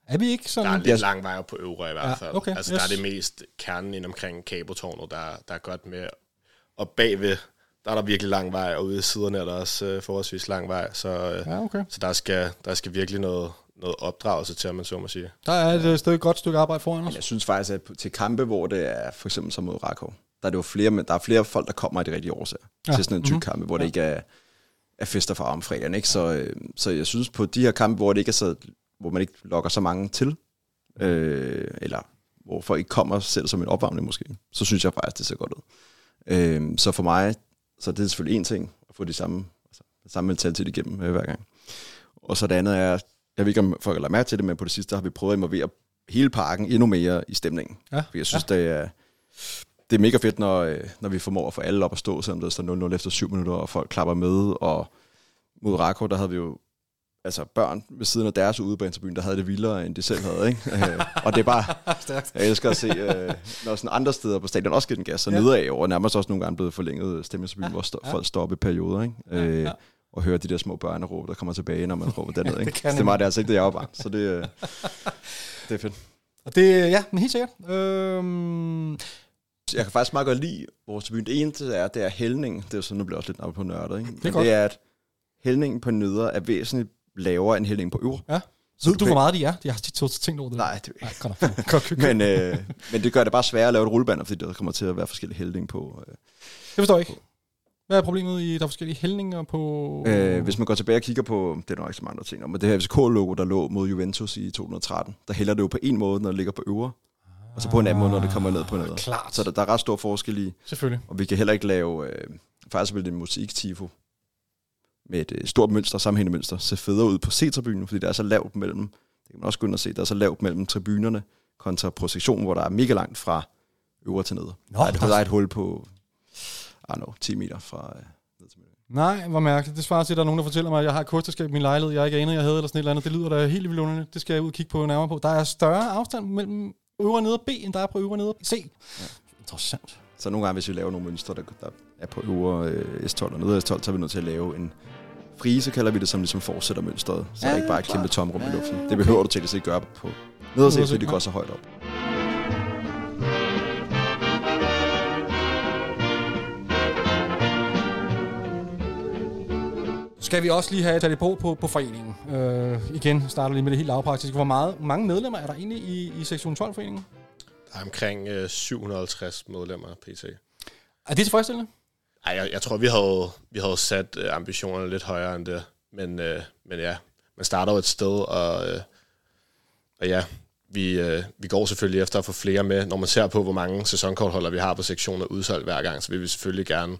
er vi ikke Der sådan... er Jeg- lidt lang vej på øvre i hvert Ja, fald. okay, altså, der er yes. det mest kernen ind omkring kabotårnet, der, der er godt med. Og bagved, der er der virkelig lang vej, og ude i siderne er der også øh, forholdsvis lang vej, så, øh, Ja, okay. så der, skal, der skal virkelig noget, noget opdragelse til, om man så må sige. Der er et øh, stadig godt stykke arbejde foran os. Men jeg synes faktisk, at til kampe, hvor det er for eksempel som mod Rakov, der er det jo flere, men der er flere folk, der kommer af de rigtige årsager Ja. ja. til sådan en tyk Mhm. kampe, hvor det ikke er, er fester for om fredagen. Ikke? Så, øh, så jeg synes på de her kampe, hvor det ikke er så, hvor man ikke lokker så mange til, øh, eller hvor folk ikke kommer selv som en opvarmning måske, så synes jeg faktisk, det ser godt ud. Øh, så for mig, så det er selvfølgelig en ting, at få de samme, altså, samme mentalitet igennem øh, hver gang. Og så det andet er, jeg ved ikke, om folk har lagt mærke til det, men på det sidste har vi prøvet at involvere hele parken endnu mere i stemningen. Ja. For jeg synes, ja. det, er, det er mega fedt, når, øh, når vi formår at få alle op at stå, selvom det står 0-0 efter 7 minutter, og folk klapper med. Og mod Rako, der havde vi jo altså børn ved siden af deres udebanetribune, der havde det vildere, end de selv havde. Ikke? Øh, og det er bare, jeg elsker at se, øh, når sådan andre steder på stadion også giver den gas, så Ja. ja. nedad over, nærmest også nogle gange blevet forlænget stemningstribune, Ja. ja. hvor sto- Ja. folk står op i perioder. Ikke? Øh, ja. Og høre de der små børneråb, der kommer tilbage, når man råber derned. Ikke? Det det, kan det er meget, det er altså ikke det, jeg var barn. Så det, øh, det er fedt. Og det, ja, men helt sikkert. Øhm, Jeg kan faktisk meget godt lide vores tribune. Det eneste er, det er hældning. Det er så nu bliver jeg også lidt oppe på nørdet. Ikke? Men godt. det er, at hældningen på neder er væsentligt lavere end hældningen på øvre. Ja. Så ved du, kan- hvor meget de er? Jeg har tit så tænkt over det. Nej, det, nok. Godt, godt. men, øh, men det gør det bare sværere at lave et rullebander, fordi der kommer til at være forskellige hældning på. Øh. Det forstår jeg ikke. Hvad er problemet i, der er forskellige hældninger på... Øh, hvis man går tilbage og kigger på, det er nok ikke så mange andre ting, men det her FCK-logo, der lå mod Juventus i 2013, der hælder det jo på en måde, når det ligger på øvre, og så på en anden måde, når det kommer ned på neder. Klart. Så der, der er ret stor forskel i, Selvfølgelig. og vi kan heller ikke lave, øh, faktisk vil det musiktifo med et øh, stort mønster, sammenhængende mønster, se federe ud på C-tribunen, fordi der er så lavt mellem, det kan man også gå ind og se, der er så lavt mellem tribunerne, kontra projektionen, hvor der er mega langt fra øvre til neder. Nå, der, er, der er et hul på, Don't know, 10 meter fra øh, ned til midten. Nej, hvor mærkeligt. Det svarer til, at der er nogen, der fortæller mig, at jeg har et kursterskab i min lejlighed, jeg ikke anede, jeg havde, eller sådan et eller andet. Det lyder da helt vildt underligt. Det skal jeg ud og kigge på nærmere på. Der er større afstand mellem øvre og neder B, end der er på øvre og neder C. Ja. Interessant. Så nogle gange, hvis vi laver nogle mønstre, der, der er på øvre øh, S12 og nede S12, så er vi nødt til at lave en frise, kalder vi det, som ligesom fortsætter mønstret. Så Ja, der ikke bare er et klart. kæmpe tomrum Ja, i luften. Det okay. behøver du til at ikke gøre på nederst, Nederst, fordi det går så højt op. Skal vi også lige have et på på, på foreningen? Øh, igen, starter lige med det helt lavpraktiske. Hvor meget, mange medlemmer er der egentlig i, i sektion 12-foreningen? Der er omkring øh, 750 medlemmer pt. Er det tilfredsstillende? Ej, jeg, jeg tror, vi havde, vi havde sat øh, ambitionerne lidt højere end det. Men, øh, men ja, man starter jo et sted, og, øh, og ja, vi, øh, vi går selvfølgelig efter at få flere med. Når man ser på, hvor mange sæsonkortholder vi har på sektionen udsolgt hver gang, så vil vi selvfølgelig gerne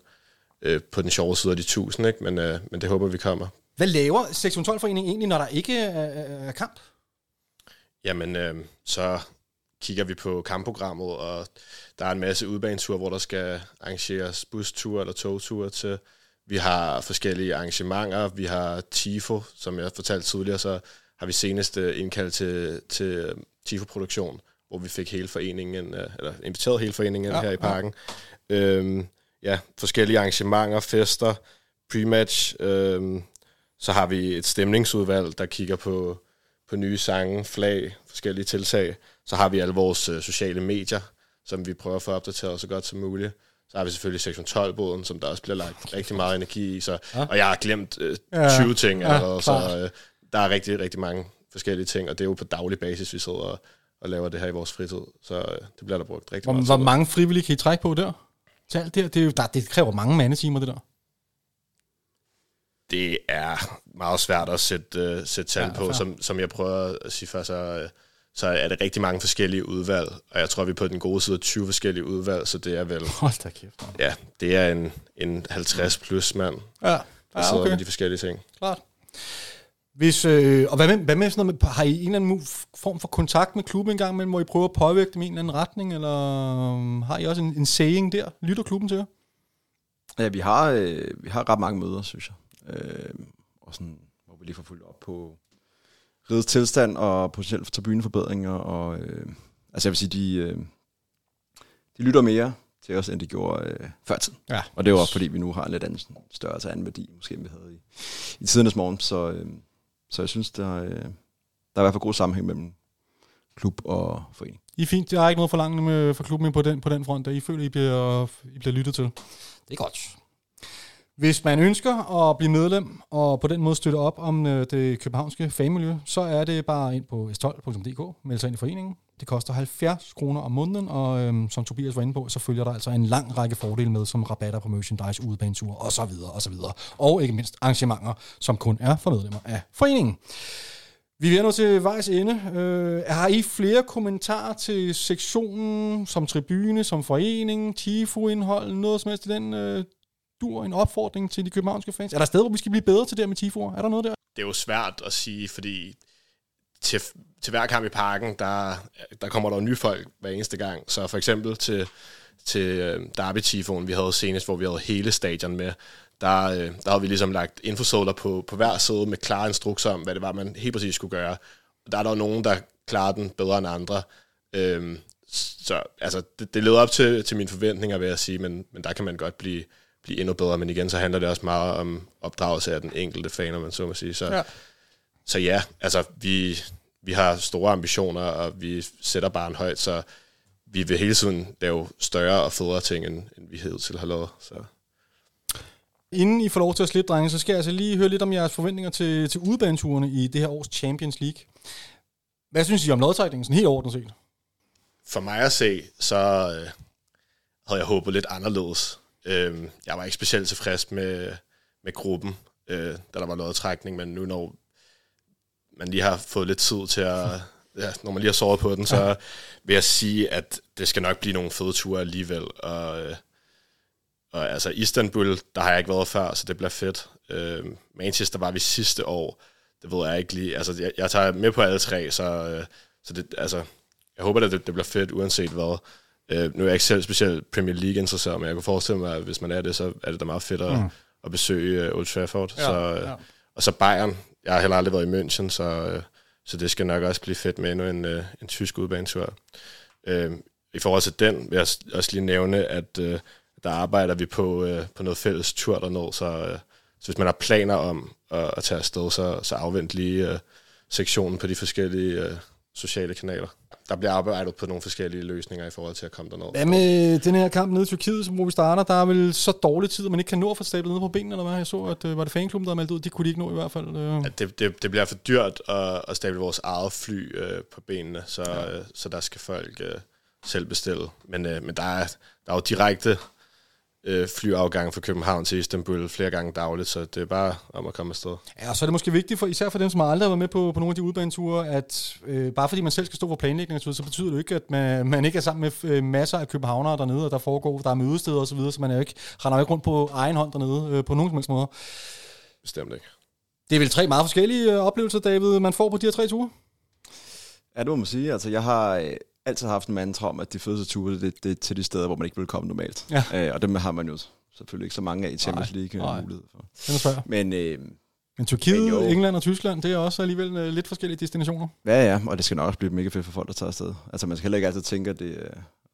øh, på den sjove side af de 1000, ikke? Men, øh, men det håber vi kommer. Hvad laver sektion 12-foreningen egentlig, når der ikke er, kamp? Jamen, øh, så kigger vi på kampprogrammet, og der er en masse udbaneture, hvor der skal arrangeres busture eller togture til. Vi har forskellige arrangementer. Vi har TIFO, som jeg fortalte tidligere, så har vi senest øh, indkaldt til, til øh, TIFO-produktion, hvor vi fik hele foreningen, øh, eller inviteret hele foreningen Ja, her i parken. Ja. Øhm, ja, forskellige arrangementer, fester, pre-match. Øhm, så har vi et stemningsudvalg, der kigger på, på nye sange, flag, forskellige tiltag. Så har vi alle vores øh, sociale medier, som vi prøver at få opdateret så godt som muligt. Så har vi selvfølgelig sektion 12-båden, som der også bliver lagt rigtig meget energi i. Så, Ja. ja. Og jeg har glemt øh, Ja, 20 ting ja, allerede, klart. så øh, der er rigtig, rigtig mange forskellige ting, og det er jo på daglig basis, vi sidder og, og laver det her i vores fritid. Så øh, det bliver der brugt rigtig Hvor, meget hvor mange frivillige kan I trække på der? Til alt det, her? det, er jo, der, det kræver mange mandetimer, det der. det er meget svært at sætte, uh, sætte tal Ja, på. fair. Som, som jeg prøver at sige før, så, øh, så er det rigtig mange forskellige udvalg. Og jeg tror, vi er på den gode side af 20 forskellige udvalg, så det er vel, Hold da kæft. man. ja, det er en, en 50 plus mand, Ja, der ja sidder okay. med de forskellige ting. Klart. Hvis, øh, og hvad med, hvad med sådan noget med, har I en eller anden form for kontakt med klubben engang, men hvor I prøver at påvirke dem i en eller anden retning, eller øhm, har I også en, en saying der? Lytter klubben til jer? Ja, vi har, øh, vi har ret mange møder, synes jeg. Øh, og sådan, hvor vi lige får fulgt op på rigets tilstand og potentielt tribuneforbedringer. Og, øh, altså jeg vil sige, de, øh, de lytter mere til os, end de gjorde øh, før tid. Ja. Og det er jo også, fordi vi nu har en lidt anden sådan størrelse anden værdi, måske end vi havde i, i tidernes morgen. Så, øh, så jeg synes, der, øh, der er i hvert fald god sammenhæng mellem klub og forening. I er fint. Jeg har ikke noget forlangende med, for klubben på den, på den front, der I føler, I bliver, I bliver lyttet til. Det er godt. Hvis man ønsker at blive medlem og på den måde støtte op om øh, det københavnske fagmiljø, så er det bare ind på s12.dk, melde sig ind i foreningen. Det koster 70 kroner om måneden, og øhm, som Tobias var inde på, så følger der altså en lang række fordele med, som rabatter på merchandise, udebaneture og så videre og så videre. Og ikke mindst arrangementer, som kun er for medlemmer af foreningen. Vi er nået til vejs ende. Øh, har I flere kommentarer til sektionen som tribune, som forening, TIFO-indhold, noget som helst i den øh, dur, en opfordring til de københavnske fans? Er der steder, hvor vi skal blive bedre til det med TIFO'er? Er der noget der? Det er jo svært at sige, fordi til, til hver kamp i parken, der, der kommer der nye folk hver eneste gang. Så for eksempel til, til øh, derby tifoen vi havde senest, hvor vi havde hele stadion med, der, øh, der havde vi ligesom lagt infosoler på, på hver side med klare instrukser om, hvad det var, man helt præcis skulle gøre. Og der er der jo nogen, der klarer den bedre end andre. Øhm, så altså, det, det leder op til, til mine forventninger, vil jeg sige, men, men der kan man godt blive, blive endnu bedre. Men igen, så handler det også meget om opdragelse af den enkelte fan, om man så må sige. Så, ja så ja, altså, vi, vi har store ambitioner, og vi sætter barn højt, så vi vil hele tiden lave større og federe ting, end, end vi hed til har lavet. Så. Inden I får lov til at slippe, drenge, så skal jeg altså lige høre lidt om jeres forventninger til, til udebaneturene i det her års Champions League. Hvad synes I om lodtrækningen, sådan helt ordentligt set? For mig at se, så øh, havde jeg håbet lidt anderledes. Øh, jeg var ikke specielt tilfreds med, med gruppen, øh, da der var lodtrækning, men nu når man lige har fået lidt tid til at... Ja, når man lige har sovet på den, så vil jeg sige, at det skal nok blive nogle fede ture alligevel. Og, øh, og altså Istanbul, der har jeg ikke været før, så det bliver fedt. Øh, Manchester var vi sidste år. Det ved jeg ikke lige. Altså, jeg, jeg tager med på alle tre, så, øh, så det, altså, jeg håber, at det, det bliver fedt, uanset hvad. Øh, nu er jeg ikke selv specielt Premier League interesseret, men jeg kunne forestille mig, at hvis man er det, så er det da meget fedt at, mm. at besøge uh, Old Trafford. Ja, så, øh, ja. Og så Bayern. Jeg har heller aldrig været i München, så, øh, så det skal nok også blive fedt med endnu en, øh, en tysk udbanetur. Øh, I forhold til den vil jeg også lige nævne, at øh, der arbejder vi på, øh, på noget fælles tur dernede, så, øh, så hvis man har planer om at, at tage afsted, så, så afvent lige øh, sektionen på de forskellige øh, sociale kanaler. Der bliver arbejdet på nogle forskellige løsninger i forhold til at komme derned. Hvad med den her kamp nede i Tyrkiet, hvor vi starter? Der er vel så dårlig tid, at man ikke kan nå at få stablet ned på benene, eller hvad? Jeg så, at øh, var det fanklubben, der meldte ud? Det kunne de ikke nå i hvert fald. Øh. Ja, det, det, det bliver for dyrt at, at stable vores eget fly øh, på benene, så, ja. øh, så der skal folk øh, selv bestille. Men, øh, men der, er, der er jo direkte øh, flyafgang fra København til Istanbul flere gange dagligt, så det er bare om at komme afsted. Ja, og så er det måske vigtigt, for, især for dem, som aldrig har været med på, på nogle af de udbaneture, at øh, bare fordi man selv skal stå for planlægning, så betyder det ikke, at man, man ikke er sammen med øh, masser af københavnere dernede, og der foregår, der er mødesteder osv., så, så man er jo ikke, render ikke rundt på egen hånd dernede øh, på nogen som helst måde. Bestemt ikke. Det er vel tre meget forskellige øh, oplevelser, David, man får på de her tre ture? Ja, det må man sige. Altså, jeg har øh, altid haft en mantra om, at de fedeste ture, det, det er til de steder, hvor man ikke vil komme normalt. Ja. Øh, og dem har man jo selvfølgelig ikke så mange af i Champions League nej, mulighed for. Den er Men, øh, men Tyrkiet, men England og Tyskland, det er også alligevel øh, lidt forskellige destinationer. Ja, ja, og det skal nok også blive mega fedt for folk, der tager afsted. Altså man skal heller ikke altid tænke, at det,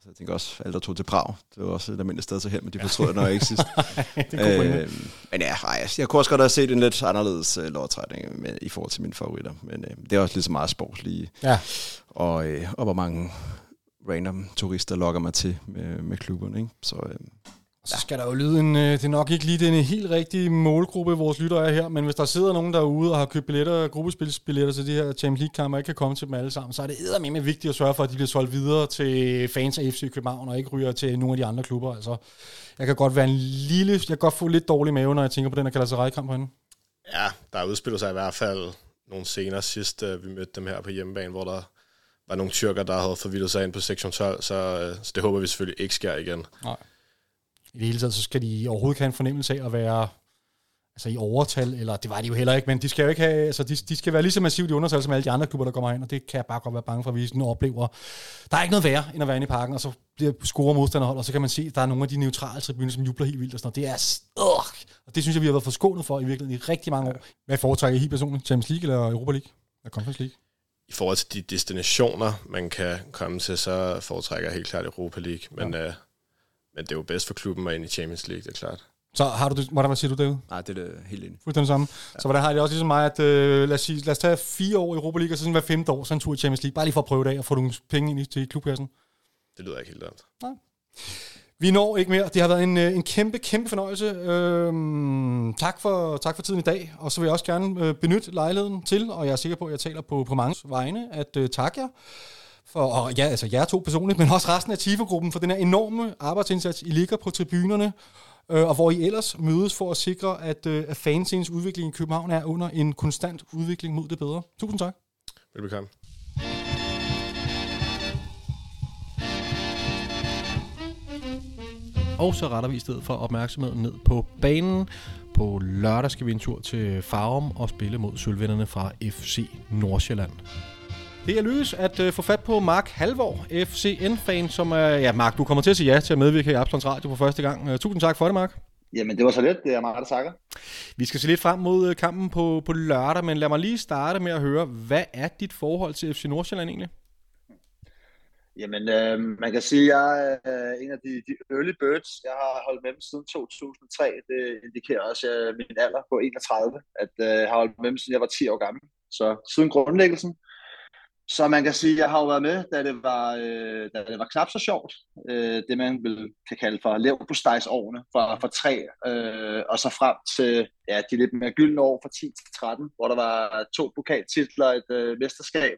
øh, Altså, jeg tænker også, alle der tog til Prag, det var også et almindeligt sted så hen, men de fortrød når jeg ikke sidst. øh, men ja, ej, jeg kunne også godt have set en lidt anderledes uh, lodtrækning med, i forhold til mine favoritter, men uh, det er også lige så meget sportslige. Ja. Og, uh, og hvor mange random turister lokker mig til med, med klubberne. Ikke? Så, uh, så skal der jo lyde en, det er nok ikke lige den helt rigtige målgruppe, vores lyttere er her, men hvis der sidder nogen derude og har købt billetter, gruppespilsbilletter til de her Champions League-kampe og ikke kan komme til dem alle sammen, så er det eddermame vigtigt at sørge for, at de bliver solgt videre til fans af FC København og ikke ryger til nogle af de andre klubber. Altså, jeg kan godt være en lille, jeg kan godt få lidt dårlig mave, når jeg tænker på den her Galatasaray-kamp herinde. Ja, der udspiller sig i hvert fald nogle scener sidst, vi mødte dem her på hjemmebane, hvor der var nogle tyrker, der havde forvildet sig ind på sektion 12, så, øh, så det håber vi selvfølgelig ikke sker igen. Nej i det hele taget, så skal de overhovedet have en fornemmelse af at være altså i overtal, eller det var de jo heller ikke, men de skal jo ikke have, altså de, de skal være lige så massivt i undertal som alle de andre klubber, der kommer ind, og det kan jeg bare godt være bange for, at vi sådan oplever. Der er ikke noget værre, end at være inde i parken, og så bliver score modstanderhold, og så kan man se, at der er nogle af de neutrale tribuner, som jubler helt vildt og sådan noget. Det er, øh, og det synes jeg, vi har været forskånet for i virkeligheden i rigtig mange år. Hvad foretrækker I helt personligt? Champions League eller Europa League? Eller Conference League? I forhold til de destinationer, man kan komme til, så foretrækker jeg helt klart Europa League, men ja. øh, men det er jo bedst for klubben at ind i Champions League, det er klart. Så har du det, hvordan, siger du, David? Nej, det er det helt enig. Fuldstændig samme. Ja. Så hvordan har det også ligesom mig, at øh, lad, os sige, lad os tage fire år i Europa League, og så sådan hver femte år, så en tur i Champions League, bare lige for at prøve det af og få nogle penge ind i, til klubkassen. Det lyder ikke helt dumt. Nej. Vi når ikke mere. Det har været en, øh, en kæmpe, kæmpe fornøjelse. Øhm, tak, for, tak for tiden i dag. Og så vil jeg også gerne øh, benytte lejligheden til, og jeg er sikker på, at jeg taler på, på mange vegne, at øh, takke jer. For, og ja, altså jer to personligt, men også resten af TIFO-gruppen for den her enorme arbejdsindsats, I ligger på tribunerne, øh, og hvor I ellers mødes for at sikre, at, øh, at fanscenes udvikling i København er under en konstant udvikling mod det bedre. Tusind tak. Velbekomme. Og så retter vi i stedet for opmærksomheden ned på banen. På lørdag skal vi en tur til Farum og spille mod sølvvinderne fra FC Nordsjælland. Det er lykkedes at uh, få fat på Mark Halvor, FCN-fan, som er... Ja, Mark, du kommer til at sige ja til at medvirke i Absalons Radio på første gang. Uh, tusind tak for det, Mark. Jamen, det var så lidt. Det er mig, der takker. Vi skal se lidt frem mod uh, kampen på, på lørdag, men lad mig lige starte med at høre, hvad er dit forhold til FC Nordsjælland egentlig? Jamen, øh, man kan sige, at jeg er en af de, de early birds. Jeg har holdt med dem siden 2003. Det indikerer også uh, min alder på 31, at uh, jeg har holdt med dem, siden jeg var 10 år gammel. Så siden grundlæggelsen. Så man kan sige, at jeg har jo været med, da det var, øh, da det var knap så sjovt. Øh, det man vil, kan kalde for lev på årene fra, fra 3 øh, og så frem til ja, de lidt mere gyldne år fra 10 til 13, hvor der var to pokaltitler, et øh, mesterskab.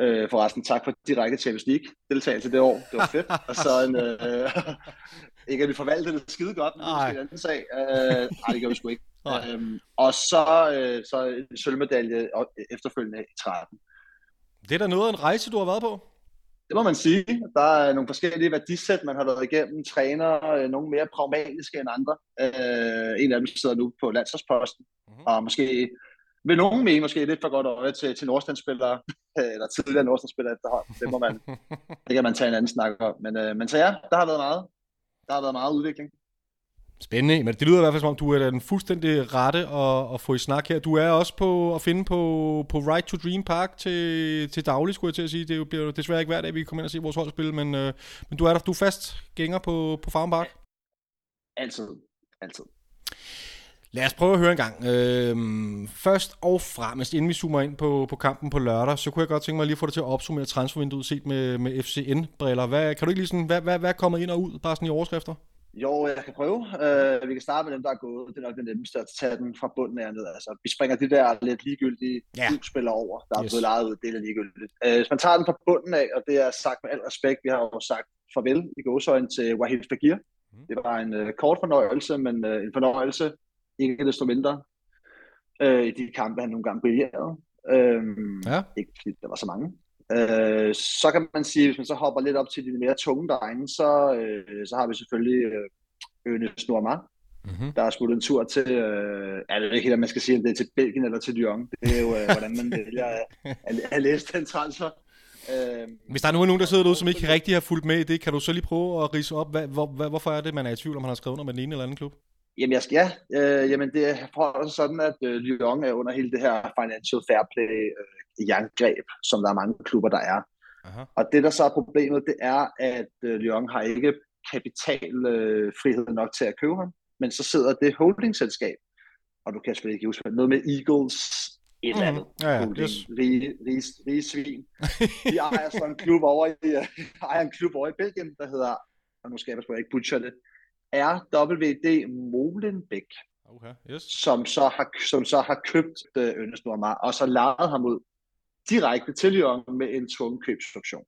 Øh, forresten, tak for direkte Champions League deltagelse det år. Det var fedt. og så en, øh, ikke at vi forvaltede det skide godt, men det er en anden sag. Øh, nej, det gør vi sgu ikke. Øhm, og så, øh, så en sølvmedalje efterfølgende i 13. Det er da noget af en rejse, du har været på. Det må man sige. Der er nogle forskellige værdisæt, man har været igennem. Træner, øh, nogle mere pragmatiske end andre. Øh, en af dem sidder nu på landsholdsposten. Mm-hmm. Og måske vil nogen mene måske lidt for godt øje til, til Nordstandspillere, eller tidligere Nordstandspillere efterhånden. Det må man, det kan man tage en anden snak om. Men, øh, men så ja, der har været meget. Der har været meget udvikling. Spændende, men det lyder i hvert fald som om, du er den fuldstændig rette at, at få i snak her. Du er også på at finde på, på Right to Dream Park til, til daglig, skulle jeg til at sige. Det bliver desværre ikke hver dag, vi kommer ind og se vores hold spille, men, øh, men du er der, du er fast gænger på, på Farm Park. Altid, altid. Lad os prøve at høre en gang. Øhm, først og fremmest, inden vi zoomer ind på, på kampen på lørdag, så kunne jeg godt tænke mig lige at få dig til at opsummere transfervinduet set med, med FCN-briller. Hvad, kan du ikke lige sådan, hvad, hvad, hvad er kommet ind og ud, bare sådan i overskrifter? Jo, jeg kan prøve. Uh, vi kan starte med dem, der er gået. Det er nok det nemmeste at tage den fra bunden af ned. Altså, vi springer de der lidt ligegyldige ja. spillere over, der er yes. blevet lejet ud. Det er ligegyldigt. Uh, hvis man tager den fra bunden af, og det er sagt med al respekt, vi har jo sagt farvel i gåsøjne til Wahid Fagir. Mm. Det var en uh, kort fornøjelse, men uh, en fornøjelse, ikke desto mindre, uh, i de kampe, han nogle gange brillerede. Uh, ja. Ikke fordi der var så mange. Øh, så kan man sige, hvis man så hopper lidt op til de mere tunge drenge, så, øh, så har vi selvfølgelig øh, Øne Snorma, mm-hmm. der er smuttet en tur til, øh, er det ikke helt, at man skal sige, om det er til Belgien eller til Lyon. Det er jo, øh, hvordan man vælger at, at, at læse den transfer. Øh, Hvis der er nogen, der sidder derude, som ikke rigtig har fulgt med i det, kan du så lige prøve at rise op, hvad, hvor, hvad, hvorfor er det, man er i tvivl, om han har skrevet under med den ene eller anden klub? Jamen, jeg skal, ja, øh, jamen det er sådan, at øh, Lyon er under hele det her financial fair play øh, jerngreb, som der er mange klubber, der er. Aha. Og det, der så er problemet, det er, at øh, Lyon har ikke kapitalfrihed øh, nok til at købe ham, men så sidder det holdingselskab, og du kan selvfølgelig ikke huske, noget med Eagles, et eller andet, mm, ja, ja, holding, yes. rige, rige, rige svin. De ejer så en klub over i, ejer en klub over i Belgien, der hedder, og nu skal jeg ikke butcher det, RWD Molenbeek, okay, yes. som, så har, som så har købt øh, Ernest Normar, og så lejet ham ud direkte til Lyon med en tvungen købsoption.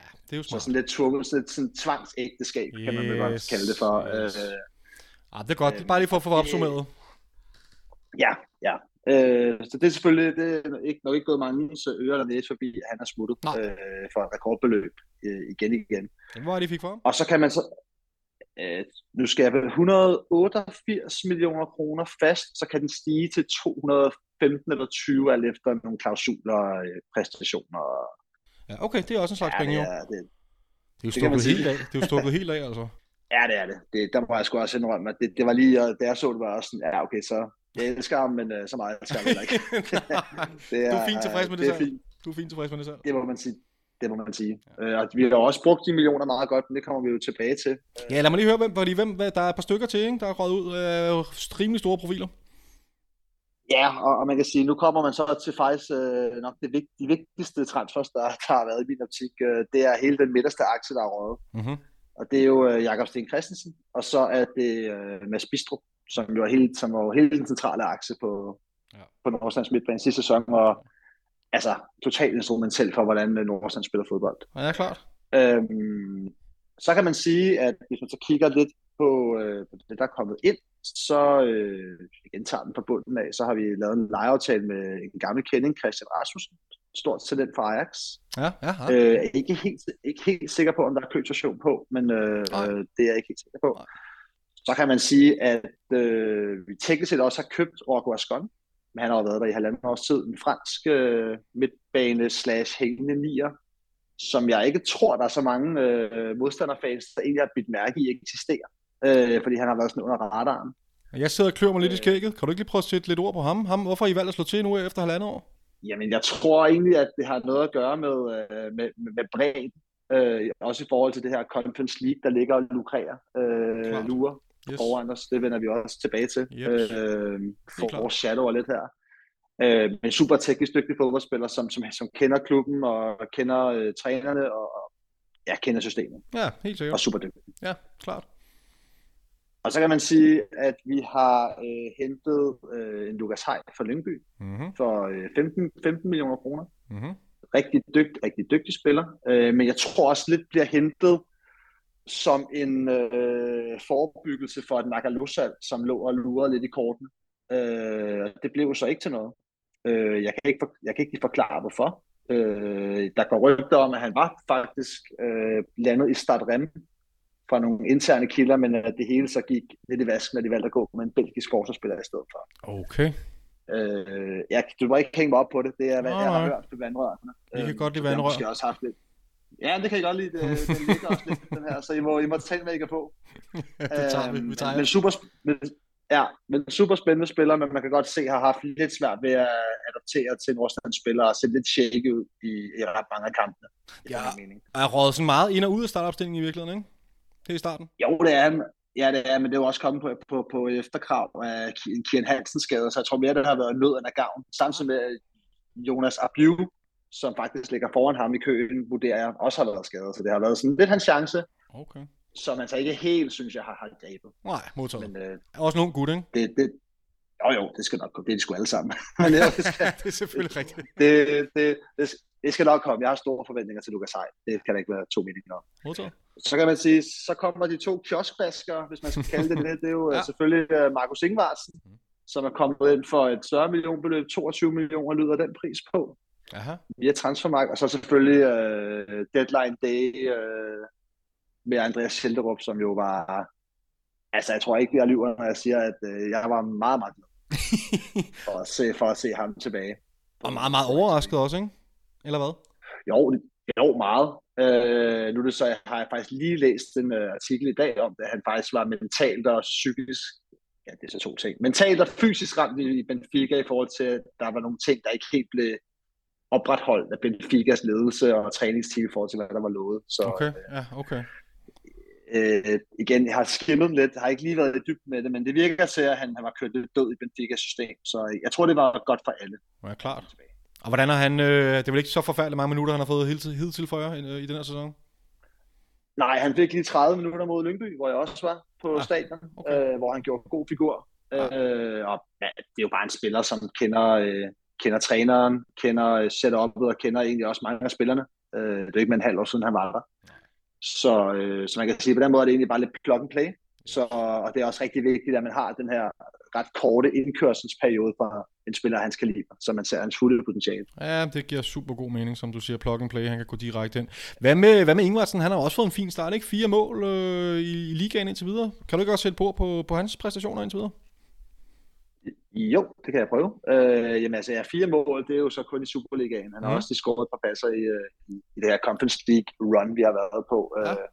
Ja, det er jo smart. Så sådan lidt tvunget, sådan, sådan tvangsægteskab, yes, kan man vel godt kalde det for. Yes. Øh, ah, det er godt, øh, bare lige for at få opsummeret. Ja, ja. Øh, så det er selvfølgelig det er ikke, nok ikke gået mange ører eller næse forbi, at han har smuttet øh, for et rekordbeløb øh, igen igen. Hvor er det, fik for ham? Og så kan man så, øh, nu skal jeg 188 millioner kroner fast, så kan den stige til 215 eller 20 alt efter nogle klausuler og øh, præstationer. Ja, okay, det er også en slags ja, penge, jo. Det, det, det er jo stukket helt af. Det er jo stukket helt af, altså. Ja, det er det. det der må jeg sgu også indrømme, at det, det var lige, da jeg så det, var også sådan, ja, okay, så jeg elsker ham, men uh, så meget elsker jeg ikke. det er, du er fint tilfreds med det, det selv. Fint. Du er fint tilfreds med det selv. Det må man sige. Det må man sige. Ja. Øh, og vi har også brugt de millioner meget godt, men det kommer vi jo tilbage til. Ja, lad mig lige høre, hvem, fordi hvem, der er et par stykker til, ikke? der er røget ud af øh, rimelig store profiler. Ja, og, og man kan sige, nu kommer man så til faktisk øh, nok det vigt, de vigtigste transfers, der, der har været i min optik. Øh, det er hele den midterste aktie, der er røget. Mm-hmm. og det er jo øh, Jakob Sten Christensen, og så er det øh, Mads Bistrup, som jo er helt, som var helt den centrale akse på, ja. på Nordsjællands midtbane sidste sæson, og altså totalt instrumentel for, hvordan øh, Nordsjælland spiller fodbold. Ja, klart. Øhm, så kan man sige, at hvis man så kigger lidt på, øh, på det, der er kommet ind, så øh, igen tager den fra bunden af, så har vi lavet en lejeaftale med en gammel kending, Christian Rasmussen, stort talent for Ajax. Ja, ja, ja. Øh, ikke, helt, ikke helt sikker på, om der er købstation på, men øh, det er jeg ikke helt sikker på. Nej. Så kan man sige, at øh, vi teknisk set også har købt Orgo Ascon, men han har været der i halvanden års tid, en fransk øh, midtbane slash hængende nier, som jeg ikke tror, der er så mange øh, modstanderfans, der egentlig har bidt mærke i eksisterer, øh, fordi han har været sådan under radaren. Jeg sidder og klør mig lidt i skægget. Kan du ikke lige prøve at sætte lidt ord på ham? ham hvorfor har I valgt at slå til nu efter halvandet år? Jamen, jeg tror egentlig, at det har noget at gøre med, øh, med, med bredden. Øh, også i forhold til det her Conference League, der ligger og lukrerer, øh, lurer yes. foran os. Det vender vi også tilbage til. Yep. Øh, for vores shadow lidt her. Øh, men super teknisk dygtig fodboldspiller, som, som, som kender klubben og kender øh, trænerne og ja, kender systemet. Ja, helt sikkert. Og super dygtig. Ja, klart. Og så kan man sige, at vi har øh, hentet øh, en Lukas Hej fra Lyngby mm-hmm. for øh, 15, 15 millioner kroner. Mm-hmm. Rigtig, dygt, rigtig dygtig spiller, øh, men jeg tror også lidt bliver hentet som en øh, forebyggelse for et Nakalusal, som lå og lurede lidt i korten. Øh, det blev så ikke til noget. Øh, jeg, kan ikke for, jeg kan ikke forklare, hvorfor. Øh, der går rygter om, at han var faktisk øh, landet i Stadrem fra nogle interne kilder, men at det hele så gik lidt i vasken, når de valgte at gå med en belgisk forsvarsspiller i stedet for. Okay. Øh, jeg, du må ikke hænge mig op på det. Det er, hvad jeg har hørt på vandrørene. Vi kan øh, godt lide vandrør. Jeg har også haft lidt. Ja, det kan jeg godt lide. Det, den ligger også lidt, den her, så I må, I må tage en på. det tager vi. vi tager men, super, men, ja, men super spændende spiller, men man kan godt se, at har haft lidt svært ved at adaptere til Nordsjællands spillere og se lidt shaky ud i, i ret mange af kampene. Ja, er sådan meget ind og ud af startopstillingen i virkeligheden, ikke? Det i starten. Jo, det er Ja, det er, men det er jo også kommet på, på, på efterkrav af Kian Hansen skade, så jeg tror mere, det har været nød end af gavn. Samtidig med Jonas Abiu, som faktisk ligger foran ham i køen, vurderer jeg, også har været skadet. Så det har været sådan lidt hans chance, okay. som altså ikke helt, synes jeg, har, har grebet. Nej, modtaget. Men, øh, også nogle gut, ikke? Det, det, jo, jo, det skal nok komme. Det er de sgu alle sammen. Men, det, skal, det er selvfølgelig rigtigt. Det, det, det, det, skal nok komme. Jeg har store forventninger til Lukas Hej. Det kan der ikke være to meninger om. Modtaget. Så kan man sige, så kommer de to kioskvasker, hvis man skal kalde det det. Det er jo ja. selvfølgelig øh, Markus Ingvarsen, mm. som er kommet ind for et større millionbeløb. 22 millioner lyder den pris på. Aha. Via Transfermarkt. Og så selvfølgelig uh, Deadline Day uh, med Andreas Schelderup, som jo var... Altså, jeg tror ikke, jeg lyver, når jeg siger, at uh, jeg var meget, meget glad for, at se, for at se ham tilbage. Og meget, meget overrasket også, ikke? Eller hvad? Jo, jo meget. Øh, nu er det så, jeg har jeg faktisk lige læst en uh, artikel i dag om, at han faktisk var mentalt og psykisk, ja, det er så to ting, mentalt og fysisk ramt i Benfica i forhold til, at der var nogle ting, der ikke helt blev opretholdt af Benficas ledelse og træningsteam i forhold til, hvad der var lovet. Så, okay, ja, okay. Øh, igen, jeg har skimmet lidt, jeg har ikke lige været i dybden med det, men det virker til, at han, han var kørt lidt død i Benficas system, så jeg tror, det var godt for alle. Ja, klart. Og hvordan har han, øh, det er vel ikke så forfærdeligt mange minutter, han har fået hidtil, for jer øh, i den her sæson? Nej, han fik lige 30 minutter mod Lyngby, hvor jeg også var på ah, stadion, okay. øh, hvor han gjorde god figur. Ja. Øh, og ja, det er jo bare en spiller, som kender, øh, kender træneren, kender øh, setup'et og kender egentlig også mange af spillerne. Øh, det er ikke med en halv år siden, han var der. Så, øh, så man kan sige, på den måde er det egentlig bare lidt plug and play. Så, og det er også rigtig vigtigt, at man har den her ret korte indkørselsperiode for en spiller hans kaliber, så man ser hans fulde potentiale. Ja, det giver super god mening, som du siger, plug and play, han kan gå direkte ind. Hvad med, hvad med Ingvartsen? Han har også fået en fin start, ikke? Fire mål øh, i, i ligaen indtil videre. Kan du ikke også sætte på, på, på hans præstationer indtil videre? Jo, det kan jeg prøve. Øh, jamen altså, ja, fire mål, det er jo så kun i Superligaen. Han har mm. også scoret et par passer i, øh, i, i det her Conference League run, vi har været på. Ja. Øh,